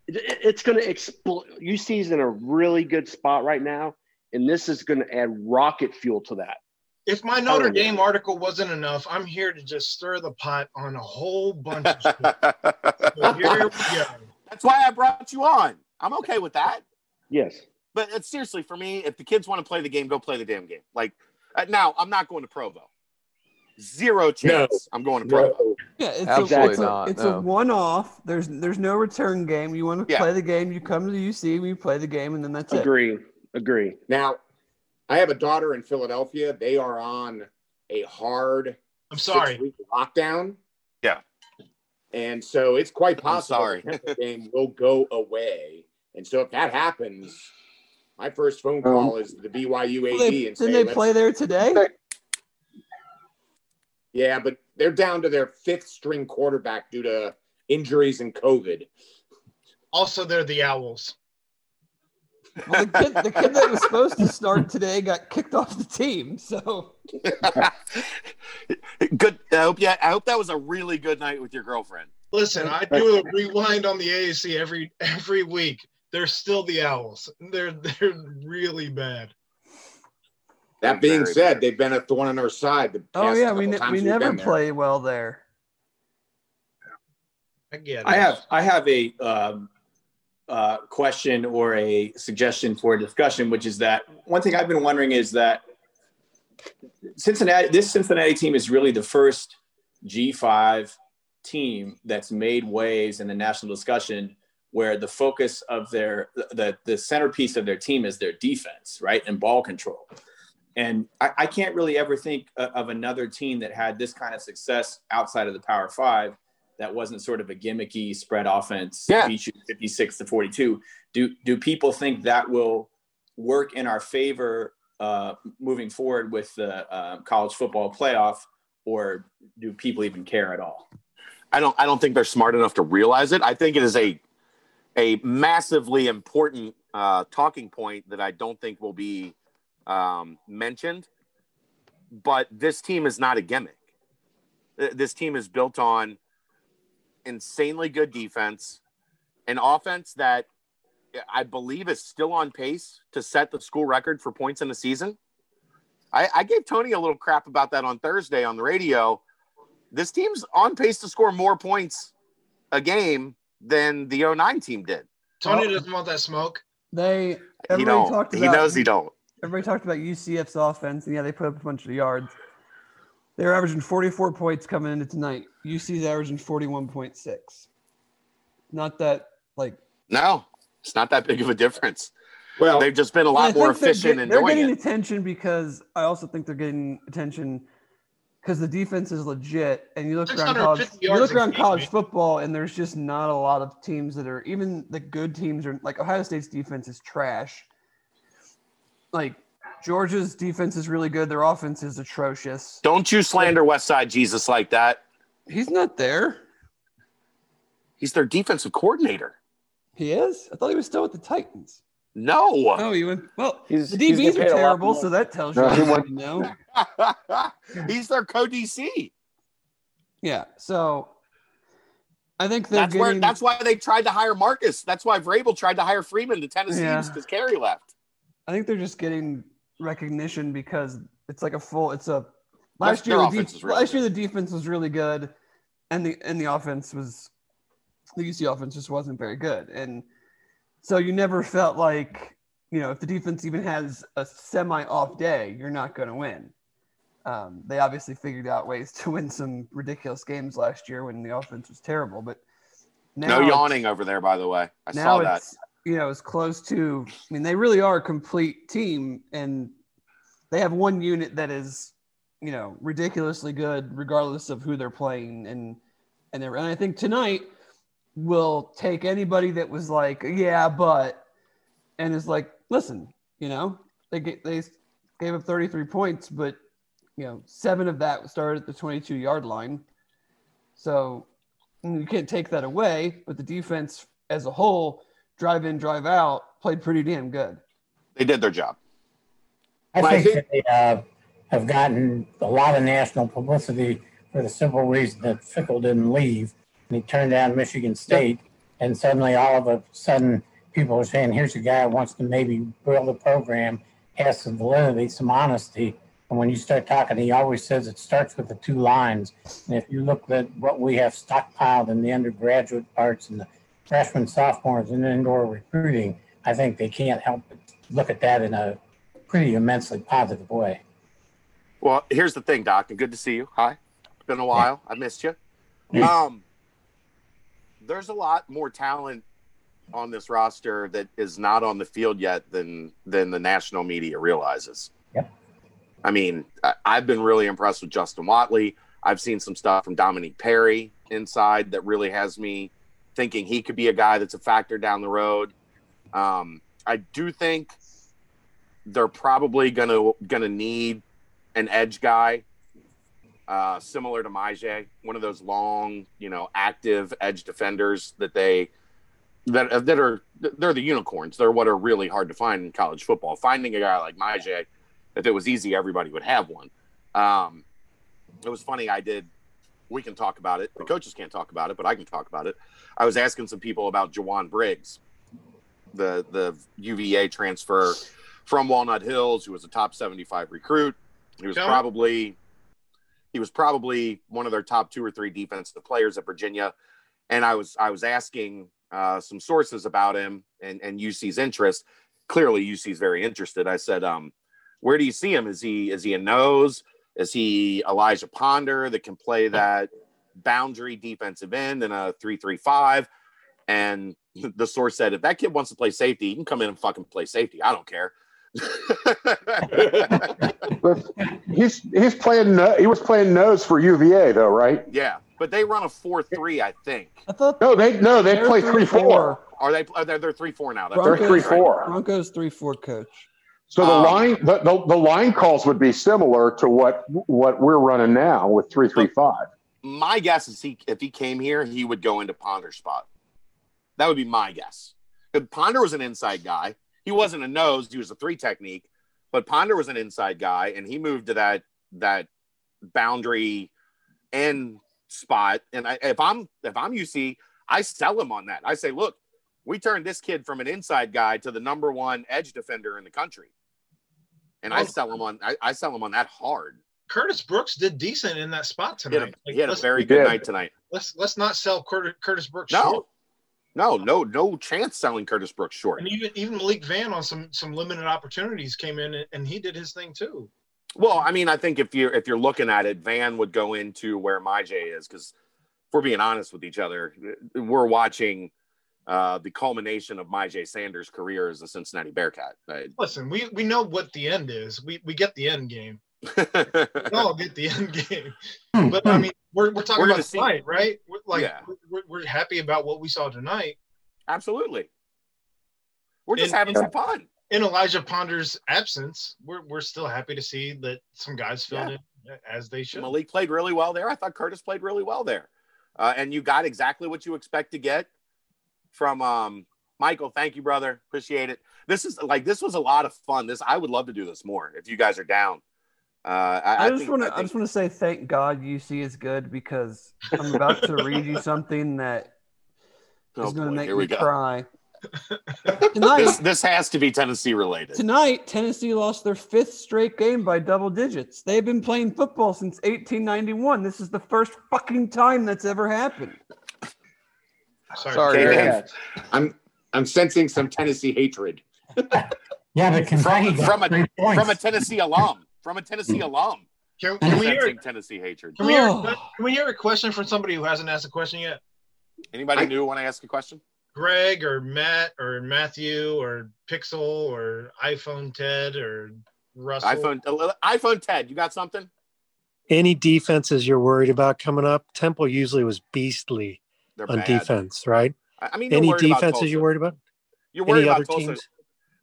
it's going to explode. UC's in a really good spot right now, and this is going to add rocket fuel to that. If my Notre Telling you. Dame article wasn't enough, I'm here to just stir the pot on a whole bunch of shit. So here we go. That's why I brought you on. I'm okay with that. Yes. But it's seriously for me, if the kids want to play the game, go play the damn game. Like uh, now, I'm not going to Provo. Zero chance. I'm going to Provo. No. Yeah, it's Absolutely a, it's, not, a, it's no. a one-off. There's there's no return game. You want to Yeah. play the game, you come to the UC, we play the game, and then that's it. Agree. Agree. Now, I have a daughter in Philadelphia. They are on a hard I'm sorry. lockdown. Yeah. And so it's quite possible sorry. the game will go away. And so if that happens, my first phone um, call is the BYU AD Well, they, and say, didn't they play there today? Yeah, but they're down to their fifth string quarterback due to injuries and COVID. Also, they're the Owls. Well, the kid, the kid that was supposed to start today got kicked off the team. So good. I hope. Yeah, I hope that was a really good night with your girlfriend. Listen, I do a rewind on the AAC every every week. They're still the Owls. They're they're really bad. That being Very said, bad. they've been a thorn in our side. The oh yeah, we ne- we never been there. play well there. I get it. I have I have a um, uh, question or a suggestion for a discussion, which is that one thing I've been wondering is that Cincinnati, this Cincinnati team is really the first G5 team that's made waves in the national discussion where the focus of their the the centerpiece of their team is their defense, right, and ball control. And I, I can't really ever think of another team that had this kind of success outside of the Power Five that wasn't sort of a gimmicky spread offense, Yeah. beat you 56 to 42. Do do people think that will work in our favor uh, moving forward with the uh, college football playoff, or do people even care at all? I don't. I don't think they're smart enough to realize it. I think it is a a massively important uh, talking point that I don't think will be um, mentioned. But this team is not a gimmick. This team is built on insanely good defense, an offense that I believe is still on pace to set the school record for points in the season. I, I gave Tony a little crap about that on Thursday on the radio. This team's on pace to score more points a game than the 09 team did. Tony doesn't want that smoke. They He everybody don't. talked He knows he don't. Everybody talked about UCF's offense, and yeah, they put up a bunch of yards. They're averaging 44 points coming into tonight. UC's averaging 41.6. Not that like No, it's not that big of a difference. Well, they've just been a lot more think they're efficient get- in They're getting it. attention because I also think they're getting attention because the defense is legit. And you look around college, you look around college football, and there's just not a lot of teams that are even the good teams are like Ohio State's defense is trash. Like Georgia's defense is really good. Their offense is atrocious. Don't you slander West Side Jesus like that. He's not there. He's their defensive coordinator. He is. I thought he was still with the Titans. No. Oh, he went. Well, He's- the DBs getting are paid a lot terrible, so that tells you No, he you know. He's their co DC. Yeah. So I think they're That's getting. where. That's why they tried to hire Marcus. That's why Vrabel tried to hire Freeman to Tennessee Yeah. because Kerry left. I think they're just getting recognition because it's like a full. It's a last year. The def- really last year the defense was really good, and the and the offense was the UC offense just wasn't very good, and so you never felt like you know if the defense even has a semi off day, you're not going to win. Um, they obviously figured out ways to win some ridiculous games last year when the offense was terrible, but now no yawning over there, by the way. I saw that. You know as close to i mean they really are a complete team and they have one unit that is you know ridiculously good regardless of who they're playing and and, and i think tonight will take anybody that was like yeah but and is like listen you know they get they gave up 33 points but you know seven of that started at the 22 yard line. So you can't take that away but the defense as a whole drive in drive out played pretty damn good They did their job. I Well, I think, think- they uh, have gotten a lot of national publicity for the simple reason that Fickell didn't leave and he turned down Michigan State. And suddenly, all of a sudden, people are saying, here's a guy who wants to maybe build a program, has some validity, some honesty. And when you start talking, he always says it starts with the two lines. And if you look at what we have stockpiled in the undergraduate parts and the freshmen, sophomores, and indoor recruiting, I think they can't help but look at that in a pretty immensely positive way. Well, here's the thing, Doc, and good to see you. Hi. It's been a while. I missed you. Um, there's a lot more talent on this roster that is not on the field yet than than the national media realizes. Yep. I mean, I, I've been really impressed with Justin Wodtly. I've seen some stuff from Dominique Perry inside that really has me thinking he could be a guy that's a factor down the road. Um, I do think they're probably gonna gonna need an edge guy, uh, similar to Myjai, one of those long, you know, active edge defenders that they that that are they're the unicorns. They're what are really hard to find in college football. Finding a guy like Myjai, if it was easy, everybody would have one. Um, it was funny. I did. We can talk about it. The coaches can't talk about it, but I can talk about it. I was asking some people about Jowon Briggs, the the UVA transfer from Walnut Hills, who was a top 75 recruit. He was probably he was probably one of their top two or three defensive players at Virginia. And I was I was asking uh, some sources about him and and UC's interest. Clearly, UC's very interested. I said, um, "Where do you see him? Is he is he a nose? Is he Elijah Ponder that can play that boundary defensive end in a three-three-five?" And the source said, "If that kid wants to play safety, he can come in and fucking play safety. I don't care." He's he's playing. no- He was playing nose for UVA though, right? yeah, but they run a four-three, I think. i thought No, they no they play three four. Are they? Uh, Are they they're three four now? That's They're right. three four. broncos 3-4 coach So the Um, line the, the, the line calls would be similar to what what we're running now with three three five. My guess is he if he came here, he would go into Ponder's spot. That would be my guess. Ponder was an inside guy. He wasn't a nose. He was a three technique, but Ponder was an inside guy, and he moved to that that boundary end spot. And I, if I'm if I'm UC, I sell him on that. I say, look, we turned this kid from an inside guy to the number one edge defender in the country. And oh. I Oh. sell him on I, I sell him on that hard. Curtis Brooks did decent in that spot He had tonight. a, he had a very good night tonight. let's let's not sell Curtis, Curtis Brooks No. short. No, no, no chance selling Curtis Brooks short. And even even Malik Vann on some some limited opportunities came in and, and he did his thing too. Well, I mean, I think if you're if you're looking at it, Vann would go into where Myjai is because if we're being honest with each other, we're watching uh, the culmination of Myjai Sanders' career as a Cincinnati Bearcat. Uh, Listen, we we know what the end is. We we get the end game. We all get the end game. But I mean, we're, we're talking We're gonna about see- tonight, right? We're, like Yeah. we're, we're happy about what we saw tonight. Absolutely. We're just And- having and- some fun. In Elijah Ponder's absence, we're we're still happy to see that some guys filled Yeah. in as they should. Malik played really well there. I thought Curtis played really well there. Uh, and you got exactly what you expect to get from um, Michael. Thank you, brother. Appreciate it. This is like this was a lot of fun. This I would love to do this more if you guys are down. Uh, I, I, I just want to. I, think- just want to say thank God UC is good because I'm about to read you something that is Oh, going to make here me go. cry. Tonight, This, this has to be Tennessee related. tonight, Tennessee lost their fifth straight game by double digits. They've been playing football since 1891. This is the first fucking time that's ever happened. Sorry, Sorry, Okay, Dave. then. I'm I'm sensing some Tennessee hatred. Yeah, but Kentucky from, from a points. from a Tennessee alum. From a Tennessee alum. Can, can we hear Tennessee hatred. can we hear can we hear a question from somebody who hasn't asked a question yet? Anybody I- new want to ask a question? Greg or Matt or Matthew or Pixel or iPhone Ted or Russell. iPhone iPhone Ted, you got something? Any defenses you're worried about coming up? Temple usually was beastly They're on bad. defense, right? I mean, Any worried about defenses you're worried about? You're Any about other Tulsa. teams?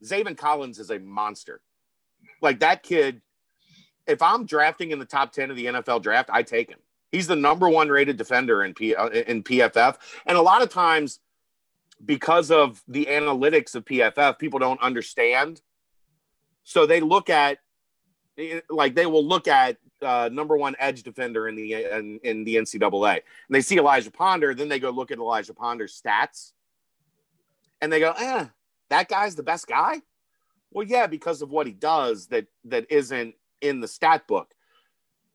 Zaven Collins is a monster. Like that kid, if I'm drafting in the top 10 of the NFL draft, I take him. He's the number one rated defender in, P, uh, in PFF. And a lot of times, because of the analytics of PFF, people don't understand. So they look at, like, they will look at uh, number one edge defender in the in, in the NCAA, and they see Elijah Ponder. Then they go look at Elijah Ponder's stats, and they go, "Eh, that guy's the best guy." Well, yeah, because of what he does that that isn't in the stat book.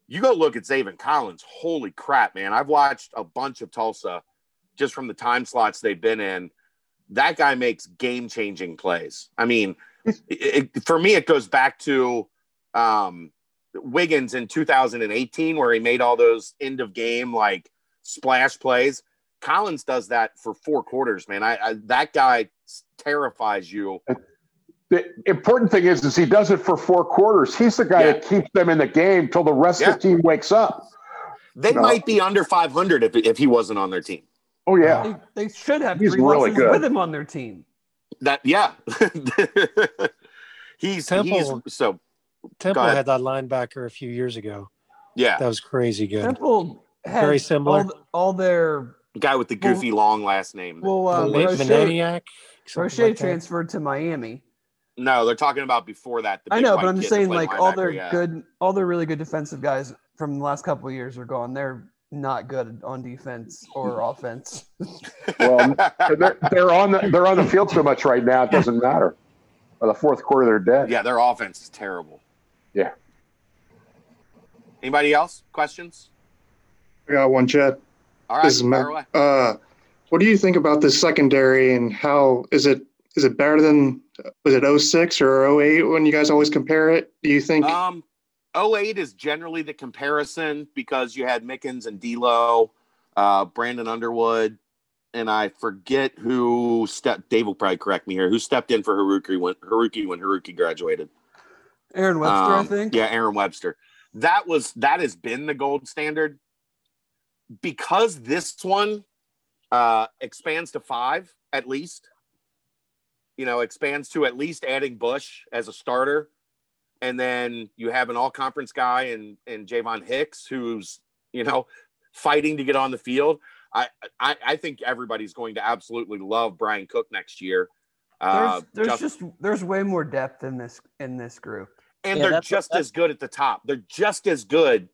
You go look at Zaven Collins. Holy crap, man! I've watched a bunch of Tulsa just from the time slots they've been in. That guy makes game changing plays. I mean, it, it- for me, it goes back to um, Wiggins in 2018, where he made all those end of game like splash plays. Collins does that for four quarters, man. I, I that guy terrifies you. The important thing is, is he does it for four quarters. He's the guy Yeah. that keeps them in the game till the rest Yeah. of the team wakes up. They No. might be under 500 if, if he wasn't on their team. Oh yeah, They, they should have He's three really good. with him on their team. That yeah, he's Temple- he's so Temple had that linebacker a few years ago. yeah. That was crazy good. Temple had Very similar. All, all their guy with the goofy long last name. well, um, Van- Roche, Roche like transferred to Miami. no, they're talking about before that. The I know, but I'm just saying, like all their yeah. good, all their really good defensive guys from the last couple of years are gone. They're not good on defense or offense. well, they're, they're on the they're on the field so much right now. It doesn't matter. By the fourth quarter, they're dead. Yeah, their offense is terrible. Yeah. Anybody else? Questions? I got one, Chet. All right, This is Matt. Uh, what do you think about this secondary and how is it is it better than was it 06 or 08 when you guys always compare it? Do you think Um, 08 is generally the comparison because you had Mickens and D'Lo, uh, Brandon Underwood, and I forget who stepped. Dave will probably correct me here. Who stepped in for Haruki when Haruki when Haruki graduated? Aaron Webster, I Um, think. Yeah, Aaron Webster. That was that has been the gold standard because this one uh, expands to five at least. You know, expands to at least adding Bush as a starter, and then you have an all-conference guy and in Javon Hicks who's you know fighting to get on the field. I I, I think everybody's going to absolutely love Brian Cook next year. Uh, There's, there's just- just there's way more depth in this in this group. And Yeah, they're just as good at the top. They're just as good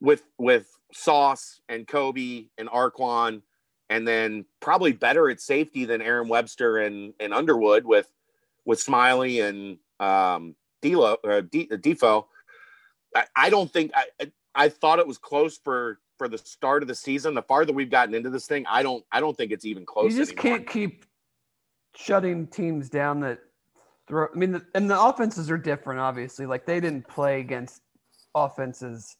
with with Sauce and Coby and Arquon and then probably better at safety than Aaron Webster and, and Underwood with with Smiley and um, Delo, uh, D, uh, Defoe. I, I don't think I, I I thought it was close for for the start of the season. The farther we've gotten into this thing, I don't I don't think it's even close. You just anymore. can't keep shutting teams down that throw. I mean, the, and the offenses are different, obviously. Like they didn't play against offenses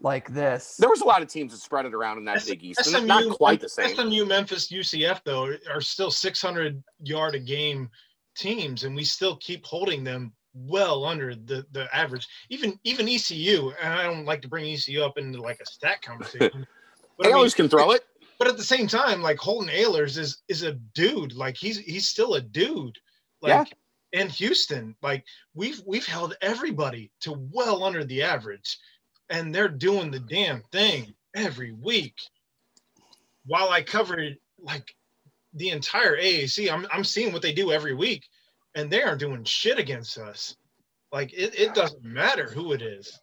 like this. There was a lot of teams that spread it around in that Big East. and SMU, not quite the same. SMU, Memphis, UCF though are still 600 yard a game teams, and we still keep holding them well under the the average. Even even ECU, and I don't like to bring ECU up into like a stat conversation. but I mean, Ahlers can throw it. But at the same time, like Holton Ahlers is is a dude. Like he's he's still a dude. Like in Houston, like we've we've held everybody to well under the average, and they're doing the damn thing every week. While I covered like the entire AAC, I'm I'm seeing what they do every week, and they aren't doing shit against us. Like it, it doesn't matter who it is.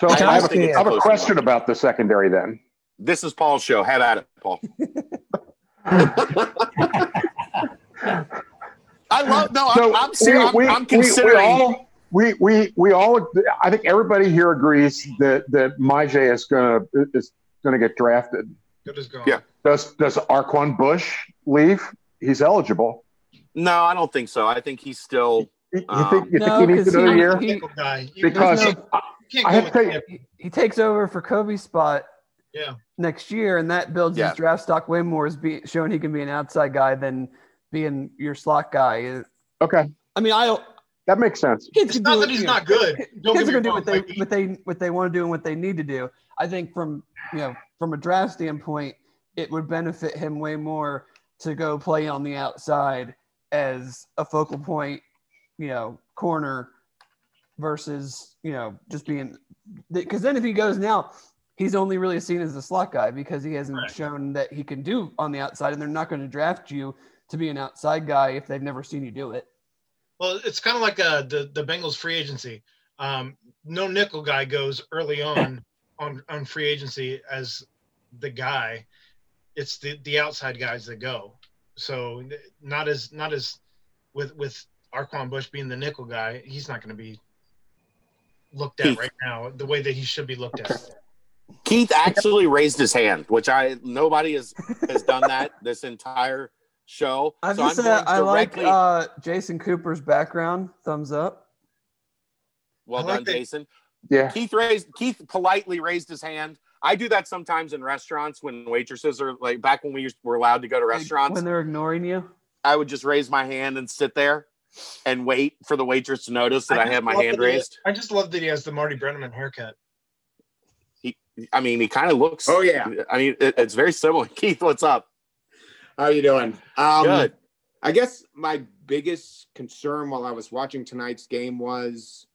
So I I, have, think a, have a question enough. about the secondary then. This is Paul's show. Have at it, Paul. I love no. I'm, I'm serious. I'm, I'm considering. We, all, we, we, we all, I think everybody here agrees that, that Myjai is going to, is going to get drafted. Good as gone. Yeah. Does, does Arquon Bush leave? He's eligible. No, I don't think so. I think he's still. You um, think, you No, think he needs 'cause another he- year? he- Guy, Because no- I, I have to tell you, he, he takes over for Coby's spot Yeah. next year, and that builds Yeah. his draft stock way more as be, showing he can be an outside guy than being your slot guy. okay, I mean, I that makes sense. kids It's not do that he's you know, not good. Don't kids are gonna do what they what they what they want to do and what they need to do. I think from you know from a draft standpoint, it would benefit him way more to go play on the outside as a focal point, you know, corner versus you know just being because then if he goes now. He's only really seen as a slot guy because he hasn't Right. shown that he can do on the outside, and they're not going to draft you to be an outside guy if they've never seen you do it. Well, it's kind of like uh, the the Bengals free agency. Um, no nickel guy goes early on on on free agency as the guy. It's the the outside guys that go. So not as not as with with Arquon Bush being the nickel guy, he's not going to be looked at Keith. right now the way that he should be looked at. Keith actually raised his hand, which I nobody has has done that this entire show. I've so just I'm said going I like uh, Jason Cooper's background. Thumbs up. well I like done, that- Jason. Yeah. Keith raised Keith politely raised his hand. I do that sometimes in restaurants when waitresses are like back when we used, were allowed to go to restaurants. when they're ignoring you. I would just raise my hand and sit there and wait for the waitress to notice that I, just had my hand that he- raised. I just love that he has the Marty Brennaman haircut. He, I mean, he kind of looks. Oh, yeah. I mean, it, it's very similar. Keith, what's up? How are you doing? Um, Good. I guess my biggest concern while I was watching tonight's game was,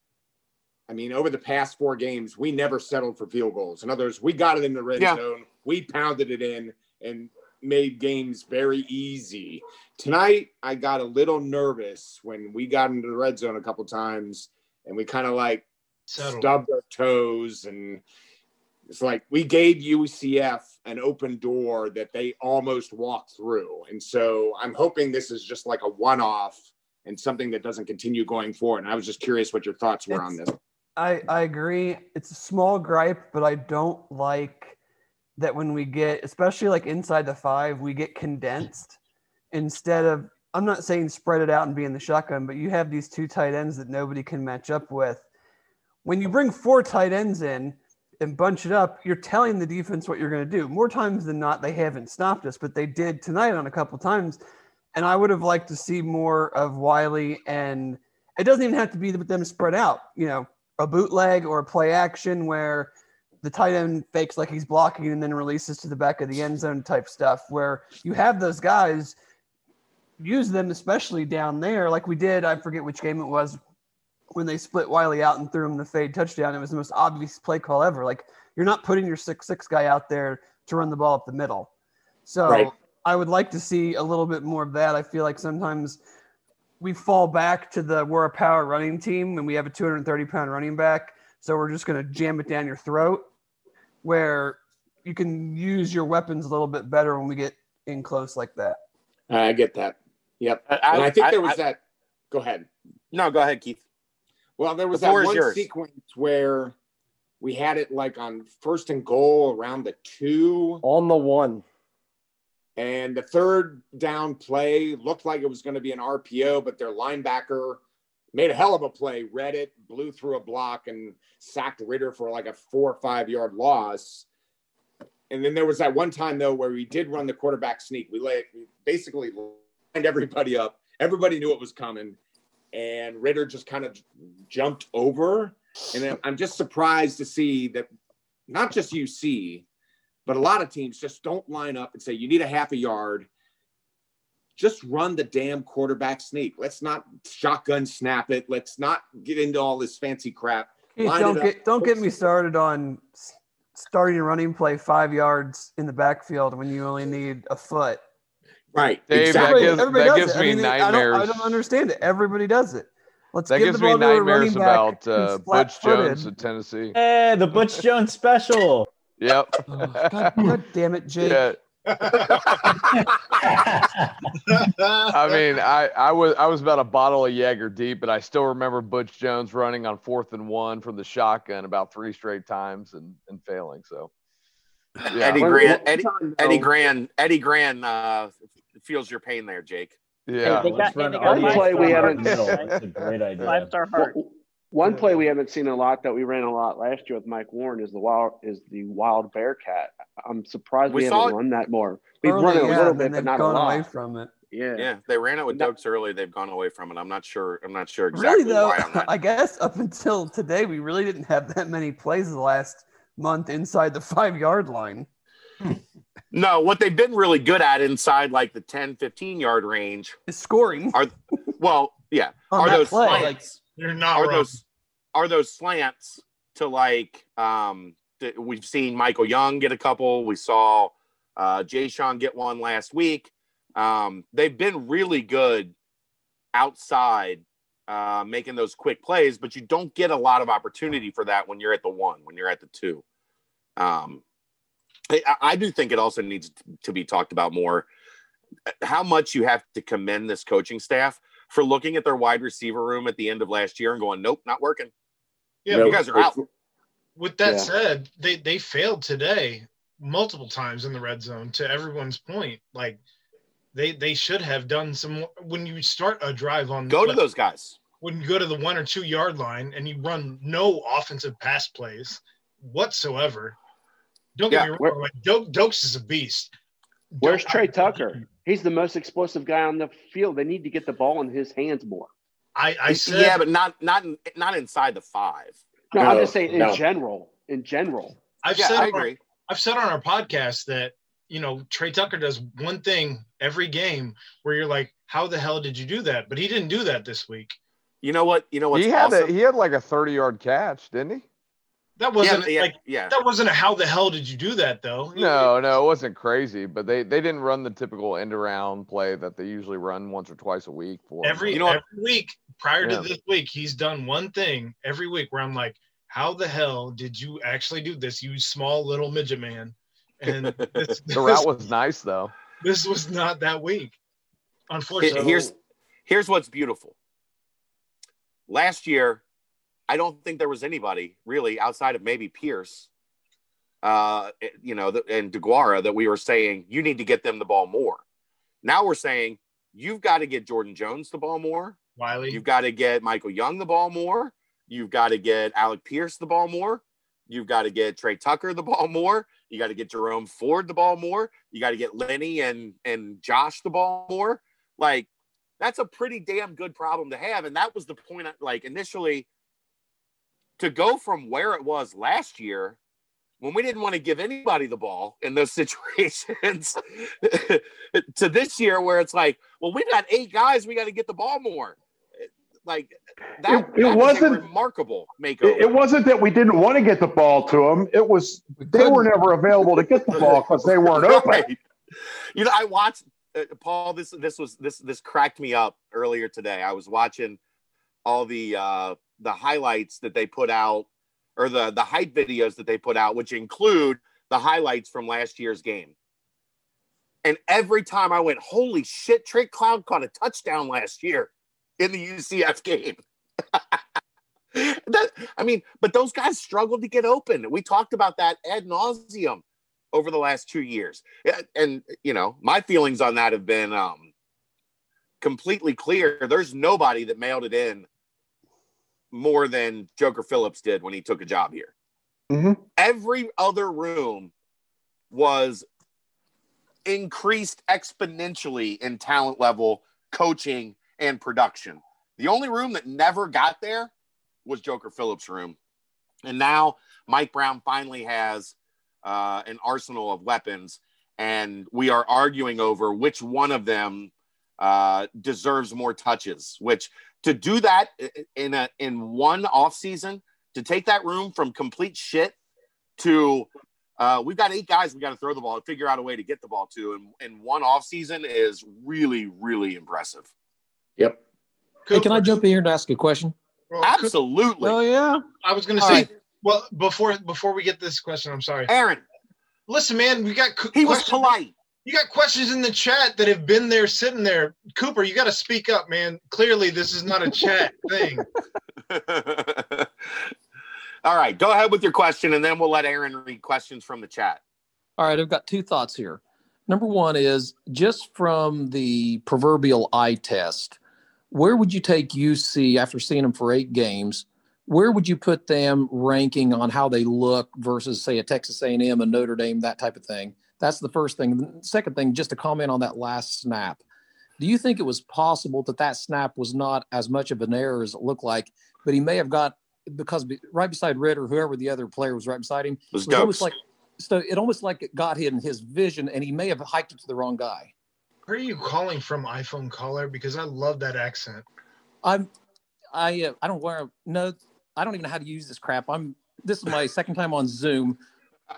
I mean, over the past four games, we never settled for field goals. In other words, we got it in the red Yeah. zone, we pounded it in, and made games very easy. Tonight, I got a little nervous when we got into the red zone a couple times, and we kind of like Settled. stubbed our toes and it's like we gave UCF an open door that they almost walked through. And so I'm hoping this is just like a one off and something that doesn't continue going forward. And I was just curious what your thoughts were on this. I I agree. It's a small gripe, but I don't like that when we get, especially like inside the five, we get condensed instead of. I'm not saying spread it out and be in the shotgun, but you have these two tight ends that nobody can match up with. When you bring four tight ends in and bunch it up, you're telling the defense what you're going to do. More times than not, they haven't stopped us, but they did tonight on a couple times. And I would have liked to see more of Whyle, and it doesn't even have to be them spread out. You know, a bootleg or a play action where the tight end fakes like he's blocking and then releases to the back of the end zone type stuff where you have those guys use them especially down there like we did i forget which game it was when they split Whyle out and threw him the fade touchdown it was the most obvious play call ever like you're not putting your six six guy out there to run the ball up the middle so Right. i would like to see a little bit more of that i feel like sometimes we fall back to the we're a power running team and we have a 230 pound running back so we're just going to jam it down your throat where you can use your weapons a little bit better when we get in close like that. I get that. Yep. I- and I think I- there was I- that. Go ahead. No, go ahead, Keith. Well, there was The floor that is one yours. sequence where we had it like on first and goal around the two, On the one. and the third down play looked like it was going to be an RPO, but their linebacker made a hell of a play, read it, blew through a block, and sacked Ridder for like a four or five yard loss. And then there was that one time though where we did run the quarterback sneak. We lay we basically lined everybody up. Everybody knew it was coming, and Ridder just kind of jumped over. And I'm just surprised to see that not just UC, but a lot of teams just don't line up and say you need a half a yard. Just run the damn quarterback sneak. Let's not shotgun snap it. Let's not get into all this fancy crap. Line don't get don't get me started on starting a running play five yards in the backfield when you only need a foot. Right. Dave, that Everybody, gives, everybody that does gives it. me I mean, I don't, I don't understand it. Everybody does it. Let's That give gives the me ball to nightmares about uh, Butch. Jones at Tennessee. Hey, the Butch Jones special. Yep. God, God damn it, Jake. Yeah. I mean, I, I was I was about a bottle of Jaeger deep, but I still remember Butch Jones running on fourth and one from the shotgun about three straight times and, and failing. So yeah. Eddie One- Grant, Eddie, time, Eddie though- Grant, Eddie Grant uh, feels your pain there, Jake. Yeah. Hey, they got, Let's they run got One play we haven't- That's a great idea. Five star heart. One play we haven't seen a lot that we ran a lot last year with Mike Warren is the wild is the wild Bearcat. I'm surprised we, We haven't run that more. We've Early, run it a yeah, little and bit, but they've not a gone away lot. from it. Yeah. Yeah, they ran it with No. Dokes early. They've gone away from it. I'm not sure. I'm not sure exactly Really though, why. Not. I guess up until today, we really didn't have that many plays the last month inside the five yard line. Hmm. No, what they've been really good at inside like the 10, 15 yard range Is scoring are well, yeah, are those play. slants. You're not are wrong. those are those slants to like um th- we've seen Michael Young get a couple. We saw uh Jay Sean get one last week. Um they've been really good outside uh making those quick plays, but you don't get a lot of opportunity for that when you're at the one, when you're at the two. Um I, I do think it also needs to be talked about more uh, how much you have to commend this coaching staff for looking at their wide receiver room at the end of last year and going, nope, not working. Yeah, you guys are out. with that Yeah. said, they they failed today multiple times in the red zone. To everyone's point, like they they should have done some. When you start a drive on Go to like, those guys. when you go to the one or two yard line and you run no offensive pass plays whatsoever. Don't get Yeah, me wrong, like Doak, Dokes is a beast. Where's Doak- Trey Tucker? He's the most explosive guy on the field. They need to get the ball in his hands more. I, I said yeah, but not not not inside the five. No, I'm just saying in no. general. In general. I've Yeah, said I on our- agree. I've said on our podcast that you know Trey Tucker does one thing every game where you're like, how the hell did you do that? But he didn't do that this week. You know what? You know what's he had awesome? a, he had like a thirty yard catch, didn't he? That wasn't yeah, like yeah. that wasn't a how the hell did you do that though? No, no, it wasn't crazy, but they they didn't run the typical end around play that they usually run once or twice a week for. Every You know what? every week prior Yeah. to this week, he's done one thing every week where I'm like, how the hell did you actually do this, you small little midget man? And this, the route was nice though. this was not that week. Unfortunately, here's here's what's beautiful. Last year, I don't think there was anybody really outside of maybe Pierce, uh, you know, and Deguara that we were saying you need to get them the ball more. Now we're saying you've got to get Jordan Jones the ball more. Whyle. You've got to get Michael Young the ball more. You've got to get Alec Pierce the ball more. You've got to get Trey Tucker the ball more. You got to get Jerome Ford the ball more. You got to get Lenny and and Josh the ball more. Like that's a pretty damn good problem to have. And that was the point. Like initially, to go from where it was last year, when we didn't want to give anybody the ball in those situations, to this year where it's like, well, we've got eight guys, we got to get the ball more. Like that, It- it that wasn't- remarkable makeover. It, it wasn't that we didn't want to get the ball to them. It was they were never available to get the ball because they weren't open. Right. You know, I watched uh, Paul. This this was this this cracked me up earlier today. I was watching all the uh, the highlights that they put out, or the the hype videos that they put out, which include the highlights from last year's game. And every time I went, holy shit, Trey Cloud caught a touchdown last year in the UCF game. that, I mean, but those guys struggled to get open. We talked about that ad nauseum over the last two years. And, you know, my feelings on that have been um, completely clear. There's nobody that mailed it in more than Joker Phillips did when he took a job here. Mm-hmm. Every other room was increased exponentially in talent level, coaching, and production. The only room that never got there was Joker Phillips' room. And now Mike Brown finally has uh, an arsenal of weapons, and we are arguing over which one of them uh, deserves more touches. Which to do that in a in one off season, to take that room from complete shit to uh, we've got eight guys we got to throw the ball and figure out a way to get the ball to, and in one off season is really really impressive. Yep. Hey, can I jump in here and ask a question? Absolutely. Oh yeah. I was going to All say, right. well, before before we get this question, I'm sorry, Aaron. Listen, man, we got c- He was polite. You got questions in the chat that have been there sitting there. Cooper, you got to speak up, man. Clearly, this is not a chat thing. All right, go ahead with your question, and then we'll let Aaron read questions from the chat. All right, I've got two thoughts here. Number one is just from the proverbial eye test, where would you take UC after seeing them for eight games? Where would you put them ranking on how they look versus, say, a Texas A&M, a Notre Dame, that type of thing? That's the first thing. The second thing, just to comment on that last snap. Do you think it was possible that that snap was not as much of an error as it looked like, but he may have got because right beside Ridder, whoever the other player was right beside him, it Was almost like so it almost like it got hit in his vision, and he may have hiked it to the wrong guy. Where are you calling from, iPhone caller? Because I love that accent. I'm, I, uh, I don't wear no, I don't even know how to use this crap. I'm. This is my second time on Zoom.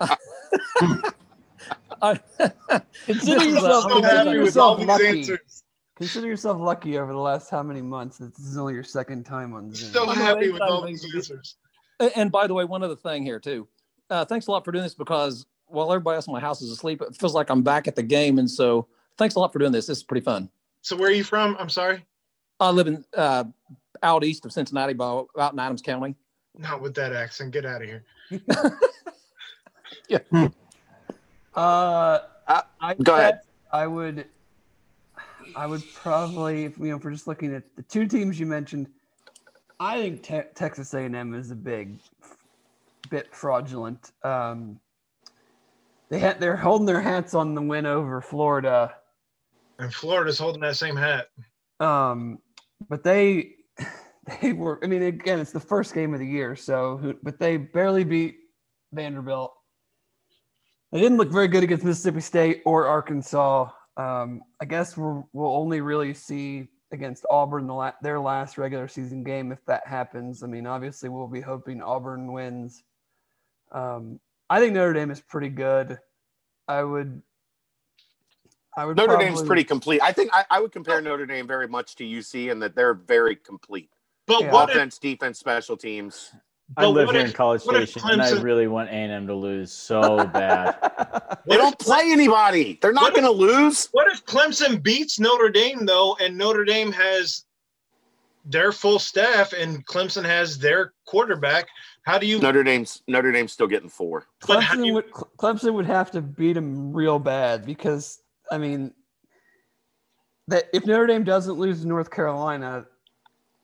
I, Consider This is, yourself, I'm consider yourself lucky. answers. Consider yourself lucky over the last how many months that this is only your second time on Zoom. So I'm happy with all I'm these answers. And- And by the way, one other thing here too. Uh, thanks a lot for doing this because while everybody else in my house is asleep, it feels like I'm back at the game, and so thanks a lot for doing this. This is pretty fun. So where are you from? I'm sorry. I live in uh, out east of Cincinnati, by, out in Adams County. Not with that accent. Get out of here. yeah. Uh, I go ahead. I would, I would probably, if you know, if we're just looking at the two teams you mentioned, I think te- Texas A&M is a big bit fraudulent. Um, they had they're holding their hats on the win over Florida. And Florida's holding that same hat. Um, but they they were. I mean, again, it's the first game of the year, so but they barely beat Vanderbilt. They didn't look very good against Mississippi State or Arkansas. Um, I guess we'll, we'll only really see against Auburn the la- their last regular season game if that happens. I mean, obviously we'll be hoping Auburn wins. Um, I think Notre Dame is pretty good. I would. I would. Notre Dame's pretty complete. I think I, I would compare Notre Dame very much to UC in that they're very complete. But Yeah. what if, Offense, defense, special teams. I But live here if- in College Station, and I really want A&M to lose so bad. They don't play anybody. They're not going to lose. what if Clemson beats Notre Dame though, and Notre Dame has their full staff, and Clemson has their quarterback? How do you? Notre Dame's Notre Dame's still getting four. But how do Clemson you- would Clemson would have to beat them real bad because I mean that if Notre Dame doesn't lose to North Carolina,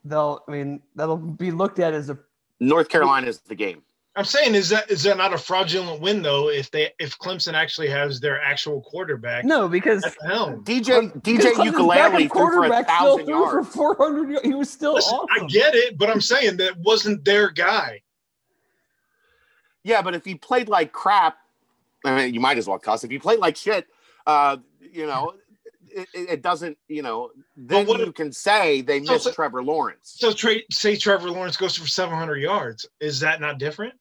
they'll I mean that'll be looked at as a North Carolina is the game. I'm saying is that is that not a fraudulent win though? If they if Clemson actually has their actual quarterback no because at the helm. DJ DJ Clemson's Uiagalelei backup threw for a quarterback still thousand threw for 400 he was still Listen, awesome. I get it, but I'm saying that wasn't their guy. Yeah, but if he played like crap, I mean, you might as well cuss. If you played like shit, uh, you know, it, it it doesn't. You know, then what you can say they So- missed so- Trevor Lawrence. So tra- say Trevor Lawrence goes for 700 yards, is that not different?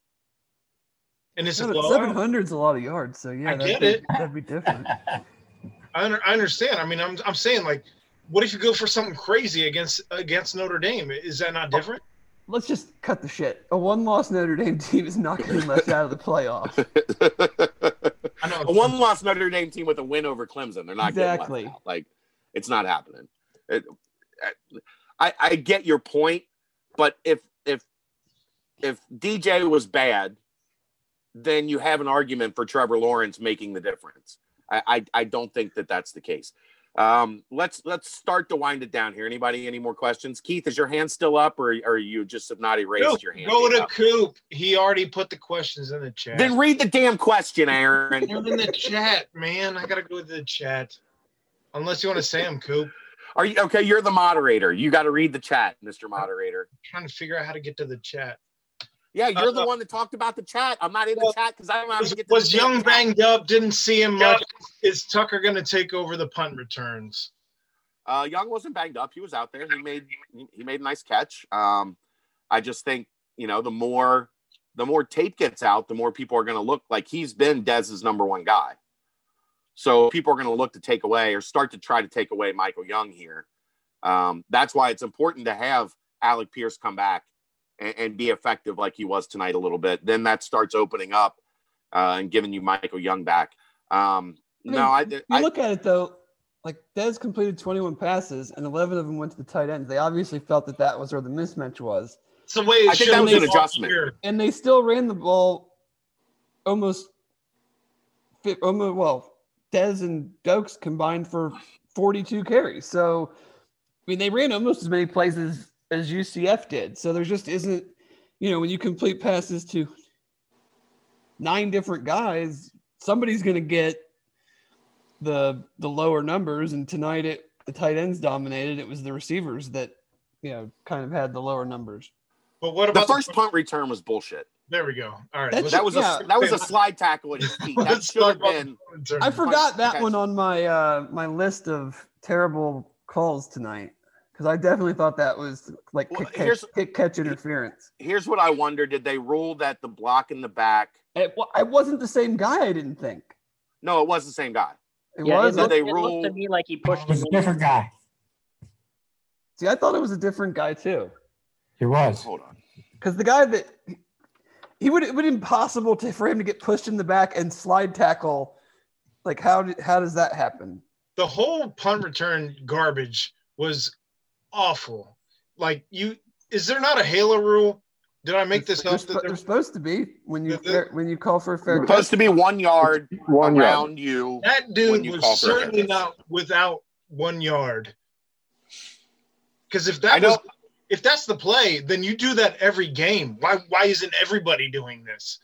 And it's a No, but 700 is a lot of yards, so yeah, I that'd get be, it. that'd be different. I, under, I understand. I mean, I'm I'm saying like, what if you go for something crazy against against Notre Dame? Is that not different? Let's just cut the shit. A one-loss Notre Dame team is not getting left out of the playoffs. I know. a one-loss Notre Dame team with a win over Clemson. They're not Exactly. getting left out. Like it's not happening. It, I I get your point, but if if if DJ was bad, then you have an argument for Trevor Lawrence making the difference. I I, I don't think that that's the case. Um, let's let's start to wind it down here. Anybody any more questions? Keith, is your hand still up, or, or you just have not erased your hand? go to up? Coop. He already put the questions in the chat. Then read the damn question, Aaron. They're in the chat, man. I gotta go to the chat. Unless you want to say them, Coop. Are you okay? You're the moderator. You got to read the chat, Mr. Moderator. trying to figure out how to get to the chat. Yeah, you're the Uh, one that talked about the chat. I'm not in the chat because I don't know how Was, to get was the Young chat. banged up? Didn't see him much. Is Tucker going to take over the punt returns? Uh, Young wasn't banged up. He was out there. He made he made a nice catch. Um, I just think you know the more the more tape gets out, the more people are going to look like he's been Dez's number one guy. So people are going to look to take away or start to try to take away Michael Young here. Um, that's why it's important to have Alec Pierce come back and, and be effective like he was tonight a little bit. Then that starts opening up uh, and giving you Michael Young back. Um, I mean, no, I, you I look at it though, like Dez completed 21 passes and 11 of them went to the tight ends. They obviously felt that that was where the mismatch was. It's the way it I think that should was an be adjustment. year. And they still ran the ball almost, almost well, Dez and Doaks combined for 42 carries. So, I mean, they ran almost as many plays as, as UCF did. So there just isn't, you know, when you complete passes to nine different guys, somebody's going to get the the lower numbers. And tonight, it the tight ends dominated. It was the receivers that you know kind of had the lower numbers. But what about the about first punt return was bullshit. There we go. All right. That That was Yeah. a that was a slide tackle at his feet. That should have been. the punt return. I forgot that one on my uh my list of terrible calls tonight because I definitely thought that was like Well, kick, here's- catch, kick catch interference. Here's what I wonder: Did they rule that the block in the back? It, wa- I wasn't the same guy. I didn't think No, it was the same guy. it Yeah, was. it looked, they it looked to me like he pushed It was him a in. different guy. See, I thought it was a different guy too He was. Hold on. because the guy that he would it would be impossible to for him to get pushed in the back and slide tackle. Like how did how does that happen? the whole punt return garbage was awful. Like you, is there not a halo rule? Did I make this They're, up? sp- That they're supposed to be when you The- the- fair, when you call for a fair catch. Supposed to be one yard One yard. around you. that when dude you was call for certainly not without one yard. Because if that know- was, if that's the play, then you do that every game. Why why isn't everybody doing this?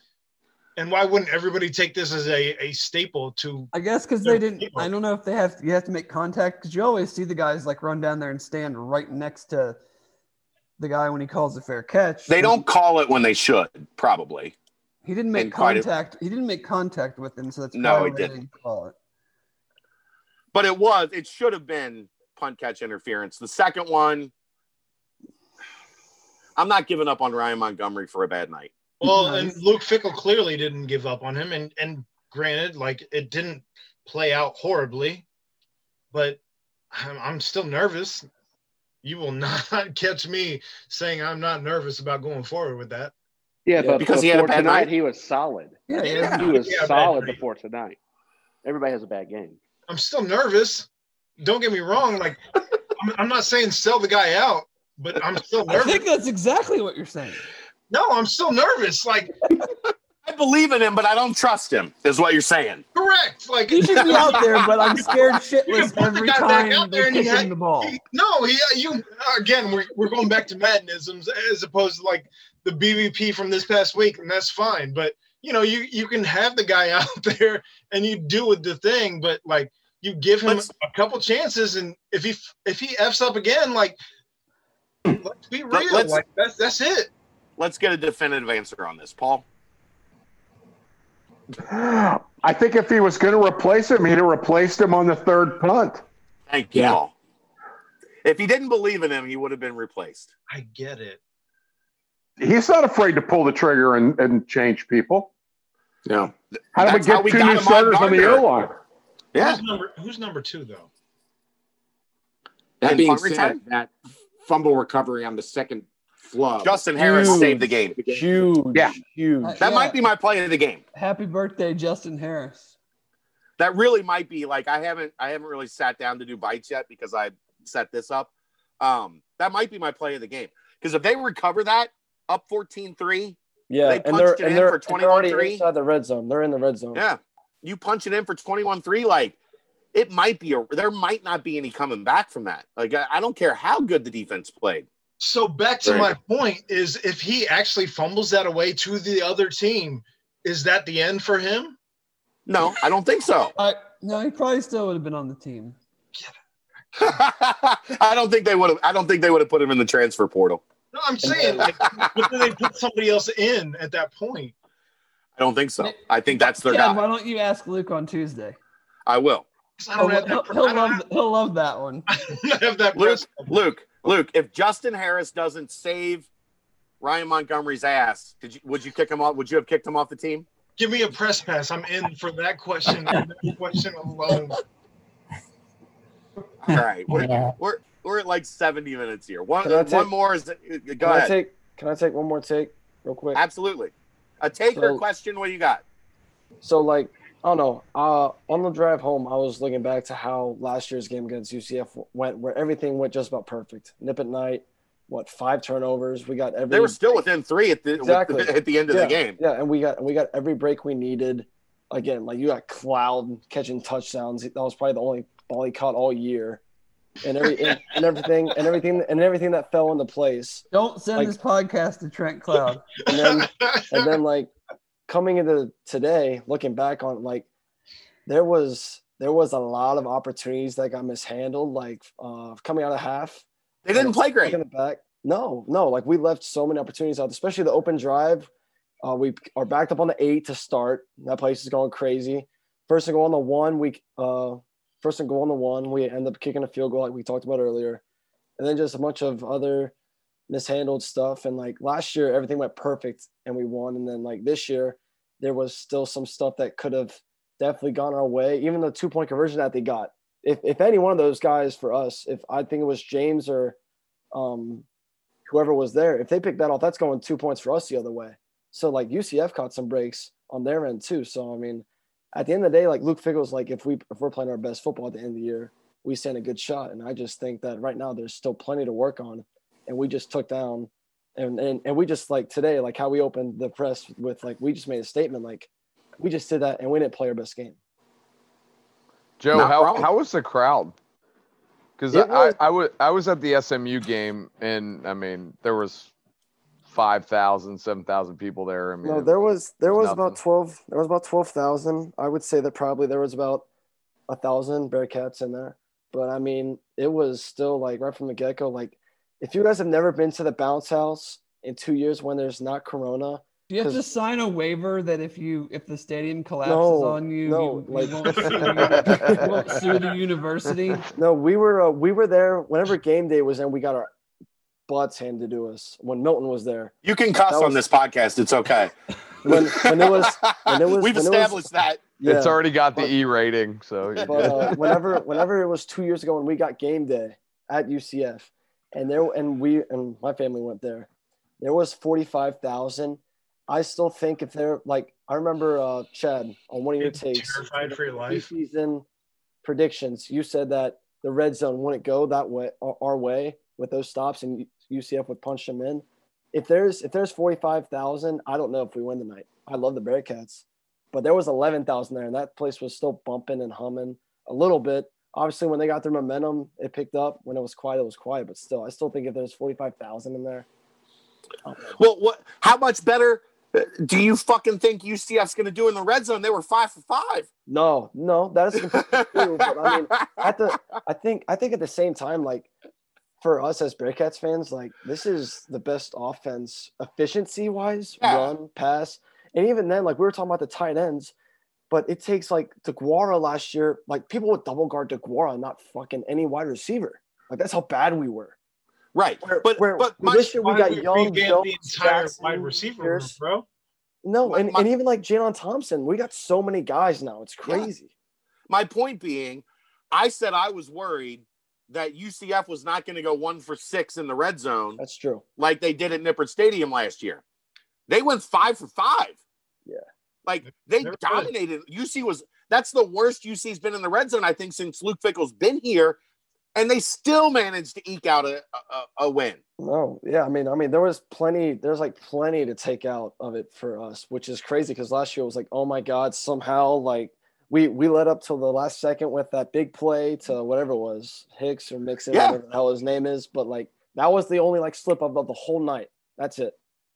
And why wouldn't everybody take this as a, a staple to I guess because They're didn't. people. I don't know if they have. You have to make contact because you always see the guys like run down there and stand right next to the guy when he calls a fair catch. They don't call it when they should. Probably. He didn't make and quite a- contact. He didn't make contact with him, so that's No, probably he why they didn't. call it. but it was it should have been punt catch interference the second one i'm not giving up on ryan montgomery for a bad night Well, Nice. and Luke Fickell clearly didn't give up on him, and and granted, like it didn't play out horribly, but I'm, I'm still nervous. You will not catch me saying I'm not nervous about going forward with that. Yeah, but Because before he had a bad tonight, night? he was solid. Yeah, Yeah. yeah. He was Yeah, solid before tonight. Everybody has a bad game. I'm still nervous. Don't get me wrong. Like I'm, I'm not saying sell the guy out, but I'm still nervous. I think that's exactly what you're saying. No, I'm still nervous. Like i believe in him but i don't trust him is what you're saying correct. Like He should be out there, but I'm scared shitless put the every back time out there and he had- the ball. He- no, he you again. We're we're going back to Maddenisms as opposed to like the BVP from this past week, and that's fine. But you know, you you can have the guy out there and you do with the thing, but like you give him Let's- a couple chances, and if he if he f's up again, like let's be real, let's- like that's that's it. Let's get a definitive answer on this paul I think if he was going to replace him, he'd have replaced him on the third punt. thank you Yeah. paul if he didn't believe in him he would have been replaced I get it. He's not afraid to pull the trigger and, and change people. No. How do we get two new him on starters on the Gardner. O line? yeah Who's number Who's number two though? That And being said, return? that fumble recovery on the second flub. justin harris Huge. saved the game Huge. Yeah. Huge. That yeah. might be my play of the game Happy birthday, Justin Harris. that really might be like I haven't I haven't really sat down to do bites yet because I set this up. Um, that might be my play of the game because if they recover that up 14-3, Yeah, they and they're it and in they're, for and they're already 21-3. inside the red zone. They're in the red zone. Yeah, you punch it in for 21-3, like it might be a there might not be any coming back from that. Like I, I don't care how good the defense played. So back to Right. my point is if he actually fumbles that away to the other team, is that the end for him? No, I don't think so. I, no, he probably still would have been on the team. I don't think they would have. I don't think they would have put him in the transfer portal. No, I'm saying, like, but then they put somebody else in at that point. I don't think so. I think that's their Yeah, guy. why don't you ask Luke on Tuesday? I will. I don't have He'll, that. he'll love, he'll love that one. have that Luke, Luke, Luke. If Justin Harris doesn't save Ryan Montgomery's ass, did you? Would you kick him off? Would you have kicked him off the team? Give me a press pass. I'm in for that question. that question alone. All right, we're, Yeah. we're we're at like seventy minutes here. One Can I take- one more is uh, go Can I take Can I take one more take real quick? Absolutely, a take or question. What do you got? So like I don't know. Uh, on the drive home, I was looking back to how last year's game against UCF went, where everything went just about perfect. Nip at night, what five turnovers? We got every. They were still within three at the exactly the- at the end of yeah, the game. Yeah, and we got we got every break we needed. Again, like you got Cloud catching touchdowns. That was probably the only ball he caught all year, and every and, and everything and everything and everything that fell into place. Don't send Like- this podcast to Trent Cloud. And then and then like coming into today, looking back on like there was there was a lot of opportunities that got mishandled. Like uh coming out of half, They didn't play great. Looking back, no, no, like we left so many opportunities out, especially the open drive. Uh, we are backed up on the eight to start. That place is going crazy. First and go on the one, we uh, first and go on the one, we end up kicking a field goal like we talked about earlier, and then just a bunch of other mishandled stuff. And like last year, everything went perfect and we won. And then like this year, there was still some stuff that could have definitely gone our way. Even the two point conversion that they got. If if any one of those guys for us, if I think it was James or um, whoever was there, if they picked that off, that's going two points for us the other way. So like UCF caught some breaks on their end too. So I mean, at the end of the day, like Luke Fickell's like if we if we're playing our best football at the end of the year, we stand a good shot. And I just think that right now there's still plenty to work on. And we just took down and and, and we just like today, like how we opened the press with like we just made a statement like we just did that and we didn't play our best game. Joe, Not how wrong. how was the crowd? Because It I, was- I was I was at the SMU game and I mean there was 5,000, 7,000 people there. I mean, No, there was there was nothing. about twelve. There was about twelve thousand. I would say that probably there was about a thousand Bearcats in there. But I mean, it was still like right from the get go. Like, if you guys have never been to the bounce house in two years when there's not Corona, Do you have to sign a waiver that if you if the stadium collapses No, on you, no, you, you like- won't, sue, you won't sue the university? No, we were uh, we were there whenever game day was in. We got our butts handed to us when Milton was there. You can cuss That on this podcast. It's okay. When when it was when it was We've when it was- established that. it's already got the E rating. So but uh, whenever whenever it was two years ago when we got game day at UCF, and there and we and my family went there, there was forty five thousand. I still think if they're like I remember uh, Chad on one of your takes Terrified for your life. season predictions. You said that the red zone wouldn't go that way our our way with those stops, and UCF would punch them in. If there's if there's forty five thousand, I don't know if we win tonight. I love the Bearcats, but there was eleven thousand there, and that place was still bumping and humming a little bit. Obviously, when they got their momentum, it picked up. When it was quiet, it was quiet. But still, I still think if there's forty five thousand in there, Well, what? How much better uh, do you fucking think UCF's going to do in the red zone? They were five for five. No, no, that is completely true. But I mean, at the, I think, I think at the same time, like for us as Bearcats fans, like this is the best offense efficiency wise, Yeah. run, pass, and even then, like we were talking about the tight ends, but it takes like Deguara last year, like people would double guard Deguara, not fucking any wide receiver. Like that's how bad we were. Right, Where, but where but this year we got would young Jones, the entire Jackson, wide receiver room, bro. No, My- and, my- and even like Jalen Thompson, we got so many guys now. It's crazy. my point being, I said I was worried that UCF was not going to go one for six in the red zone That's true. like they did at Nippert Stadium last year. They went five for five. Yeah. Like they They're good. dominated. UC was That's the worst UC's been in the red zone, I think, since Luke Fickell's been here, and they still managed to eke out a, a, a win. No, yeah, I mean, I mean, there was plenty. There's like plenty to take out of it for us, which is crazy because last year it was like, oh my god, somehow like we we led up till the last second with that big play to whatever it was, Hicks or Mixon, Yeah. whatever the hell his name is, but like that was the only like slip up of the whole night. That's it.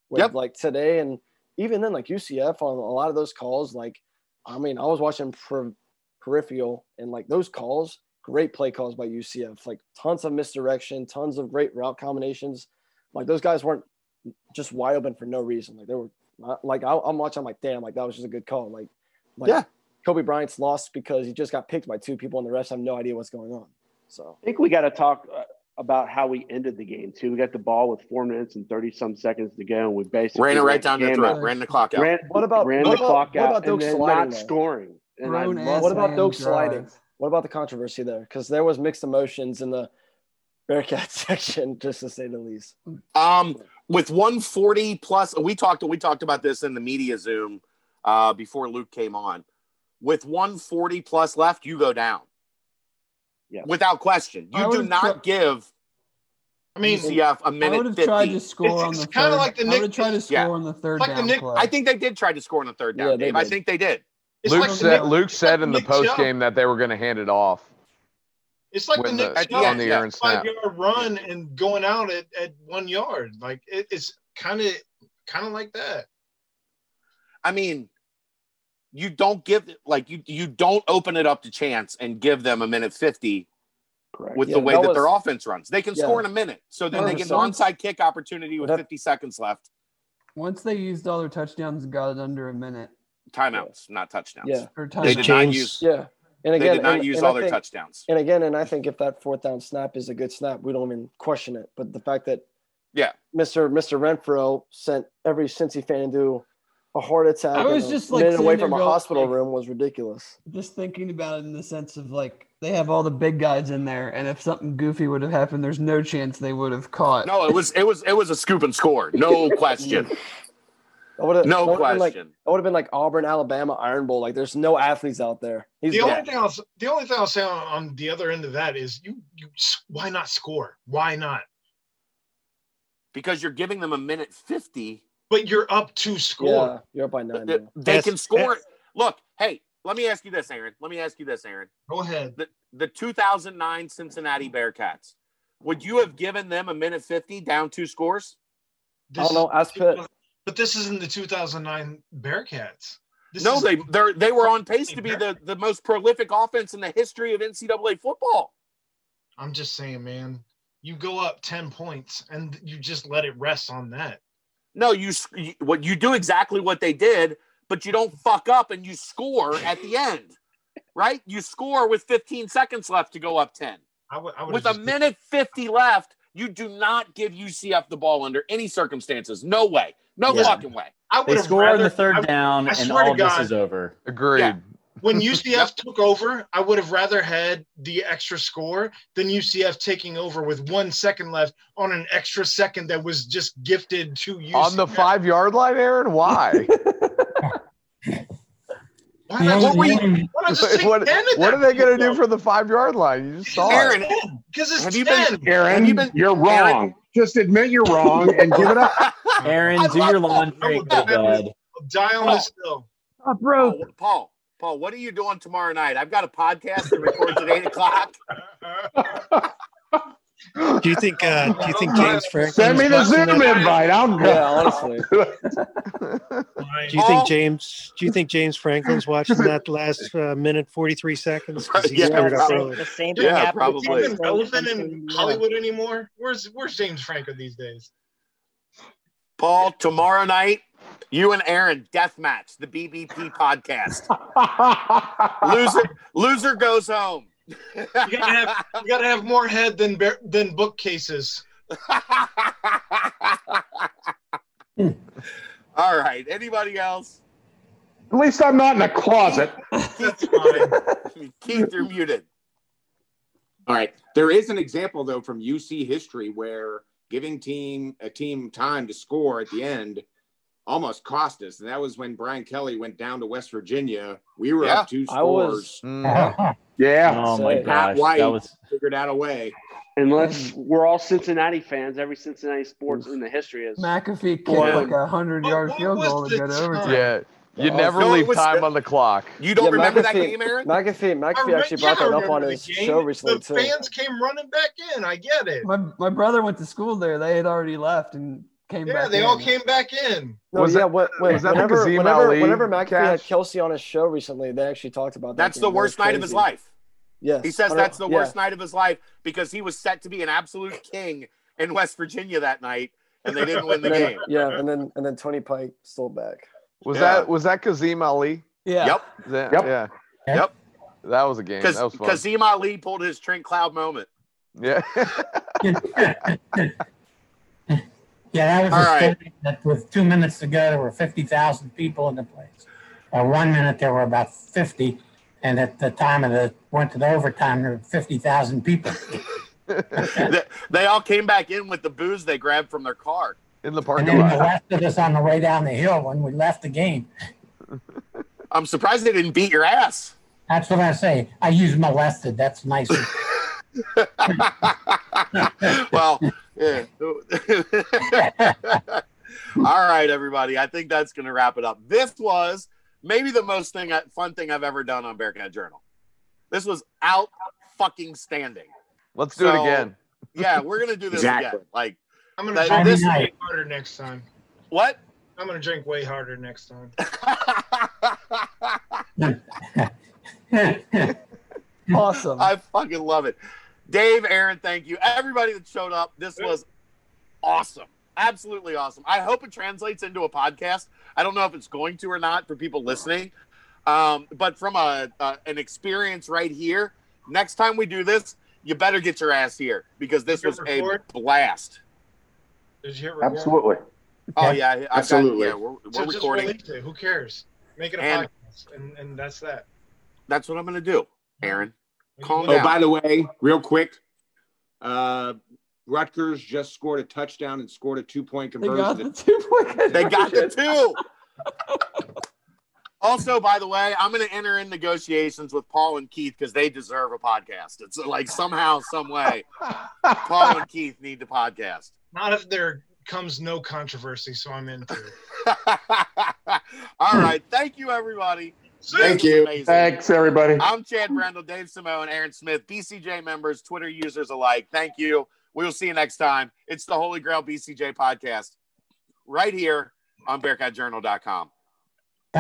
With, Yep. Like today, and even then, like UCF on a lot of those calls, like I mean, I was watching per- peripheral and like those calls, great play calls by UCF, like tons of misdirection, tons of great route combinations. Like those guys weren't just wide open for no reason. Like they were not, like I, I'm watching, I'm like, damn, like that was just a good call. Like, like Yeah. Kobe Bryant's lost because he just got picked by two people, and the rest have no idea what's going on. So I think we got to talk uh, about how we ended the game too. We got the ball with four minutes and thirty some seconds to go, and we basically Ran it right down the their game throat, out. ran the clock out. Ran, What about- ran what the about- clock what out about and then sliding not there? scoring? And I Grown love ass what about man Doak sliding? What about the controversy there? Because there was mixed emotions in the Bearcat section, just to say the least. Um, with 140 plus, we talked we talked about this in the media Zoom uh, before Luke came on. With 140 plus left, you go down. Yeah. Without question. I You do would've not give I mean, UCF a I minute I would have 50. tried to score It's- on it's the kinda like the I Nick- would have tried to score yeah. on the third like the down Nick- play. I think they did try to score on the third down, Yeah, they Dave. I think they did. it's Luke like the said Nick- Luke said like in the post game that they were going to hand it off. It's like the when Nick the- on the air and snap. five yard run and going out at, at one yard. Like it, it's kind of kind of like that. I mean, you don't give like you you don't open it up to chance and give them a minute 50 Correct. with Yeah, the way that that, their offense runs. They can Yeah. score in a minute. So then they get an onside kick opportunity with That- 50 seconds left. Once they used all their touchdowns and got it under a minute Timeouts, not touchdowns. Yeah. or They time. did not use Yeah. And again, they again, did not and- use and all I their touchdowns. And again, and I think if that fourth down snap is a good snap, we don't even question it. But the fact that Yeah. Mr. Mr. Renfro sent every Cincy fan into a heart attack I was just, like, minute away from a going, hospital like- room was ridiculous. Just thinking about it in the sense of like they have all the big guys in there, and if something goofy would have happened, there's no chance they would have caught. No, it was it was it was a scoop and score. No question. That would've- No that would've like- question. That would have been like Auburn, Alabama, Iron Bowl. Like there's no athletes out there. He's the gone. only thing I'll the only thing I'll say on, on the other end of that is you you why not score? Why not? Because you're giving them a minute 50 But you're up to yeah, score. you're up by nine. They, man. they can score. Look, hey, let me ask you this, Aaron. Let me ask you this, Aaron. Go ahead. The the 2009 Cincinnati Bearcats. Would you have given them a minute 50 down two scores? I don't know. Ask Pitt. But this isn't the 2009 Bearcats. This no, is- they they they were on pace to be the, the most prolific offense in the history of NCAA football. I'm just saying, man. You go up 10 points and you just let it rest on that. No, you you- what you do exactly what they did, but you don't fuck up and you score at the end, right? You score with 15 seconds left to go up 10. I would, I would With a minute 50 left, you do not give UCF the ball under any circumstances. No way. No Yeah. fucking way. I would have score on the third I- down, I and swear to all this is over. Agreed. Yeah. When UCF took over, I would have rather had the extra score than UCF taking over with one second left on an extra second that was just gifted to UCF. On the five yard line, Aaron? Why? Why not, just, What you- why not just take what what are they going to do for the five yard line? You just saw Aaron, it. Because it's have you been Aaron, you been- you're Aaron- wrong. Just admit you're wrong and give it up. Aaron, do your laundry and go. Die on this hill. Oh, Paul, Paul, Paul, what are you doing tomorrow night? I've got a podcast that records at eight o'clock. Do you think? Uh, do you think James Franklin? Send me the Zoom invite. I'll go. Yeah, honestly. Do you think James? Do you think James Franklin's watching that last uh, minute forty three seconds? he Yeah, probably. The same thing Yeah, happened. probably. Is he even relevant in Hollywood anymore? Where's Where's James Franco these days? Paul, tomorrow night, you and Aaron death match the BBP podcast. loser, loser goes home. You gotta have, you gotta have more head than than bookcases. All right. Anybody else? At least I'm not in a closet. That's. Keith, you're muted. All right. There is an example though from UC history where giving team a team time to score at the end almost cost us, and that was when Brian Kelly went down to West Virginia. We were Yeah, up two I was- scores. Mm. Yeah. Oh my Pat Pat gosh, White that was figured out a way. And let's we're all Cincinnati fans. Every Cincinnati sports in the history is McAfee kicked Yeah. like a hundred yard field goal to the go to. Yeah. You Oh, never no, leave was- time on the clock. You don't Yeah, remember that McAfee- game, Aaron? McAfee, McAfee I actually brought yeah, that up on his game. show recently the too. fans came running back in. I get it. My my brother went to school there. They had already left and came Yeah, back. they in. all came back in. No, Was yeah, that- what, wait, was that whenever, Kazim whenever, Ali whenever McAfee had? Kelsey on his show recently, they actually talked about that. That's the worst night of his life. Yes, He says that's the yeah. worst night of his life because he was set to be an absolute king in West Virginia that night, and they didn't win the then- game. Yeah, and then and then Tony Pike stole back. Was Yeah. that was that Kazim Ali? Yeah. Yep. That- Yep. Yeah. Yep. That was a game. Because That was fun. Kazim Ali pulled his Trent Cloud moment. Yeah. Yeah, that was All a right. story that with two minutes to go, there were 50,000 people in the place. Uh, one minute, there were about 50. And at the time of the, went to the overtime, there were 50,000 people. they, they all came back in with the booze they grabbed from their car. In the And parking then lot. molested us on the way down the hill when we left the game. I'm surprised they didn't beat your ass. That's what I say. I use molested. That's nicer. well, yeah. All right, everybody. I think that's going to wrap it up. This was maybe the most thing fun thing I've ever done on Bearcat Journal. This was out fucking standing. Let's do it again. Yeah, we're gonna do this Exactly. again. Like I'm gonna That- drink this- way harder next time. what? I'm gonna drink way harder next time. Awesome. I fucking love it. Dave, Aaron, thank you. Everybody that showed up. This was awesome. Absolutely awesome. I hope it translates into a podcast. I don't know if it's going to or not for people listening. Um, but from a, uh, an experience right here, next time we do this, you better get your ass here because this Did you was a blast. Did you hit record? Absolutely. Oh yeah, I've got, Absolutely. yeah, we're, we're So just recording. release it. Who cares? Make it a And- podcast, and, and that's that. That's what I'm gonna do, Aaron. Calm Oh, down. by the way, real quick, uh, Rutgers just scored a touchdown and scored a two point They got conversion. the two point. They got the two. also, by the way, I'm going to enter in negotiations with Paul and Keith because they deserve a podcast. It's like somehow, some way, Paul and Keith need the podcast. Not if there comes no controversy, so I'm into it. All right, thank you, everybody. Thank This was you. amazing. Thanks, everybody. I'm Chad Brendel, Dave Simone, Aaron Smith, BCJ members, Twitter users alike. Thank you. We will see you next time. It's the Holy Grail BCJ podcast right here on BearcatJournal.com.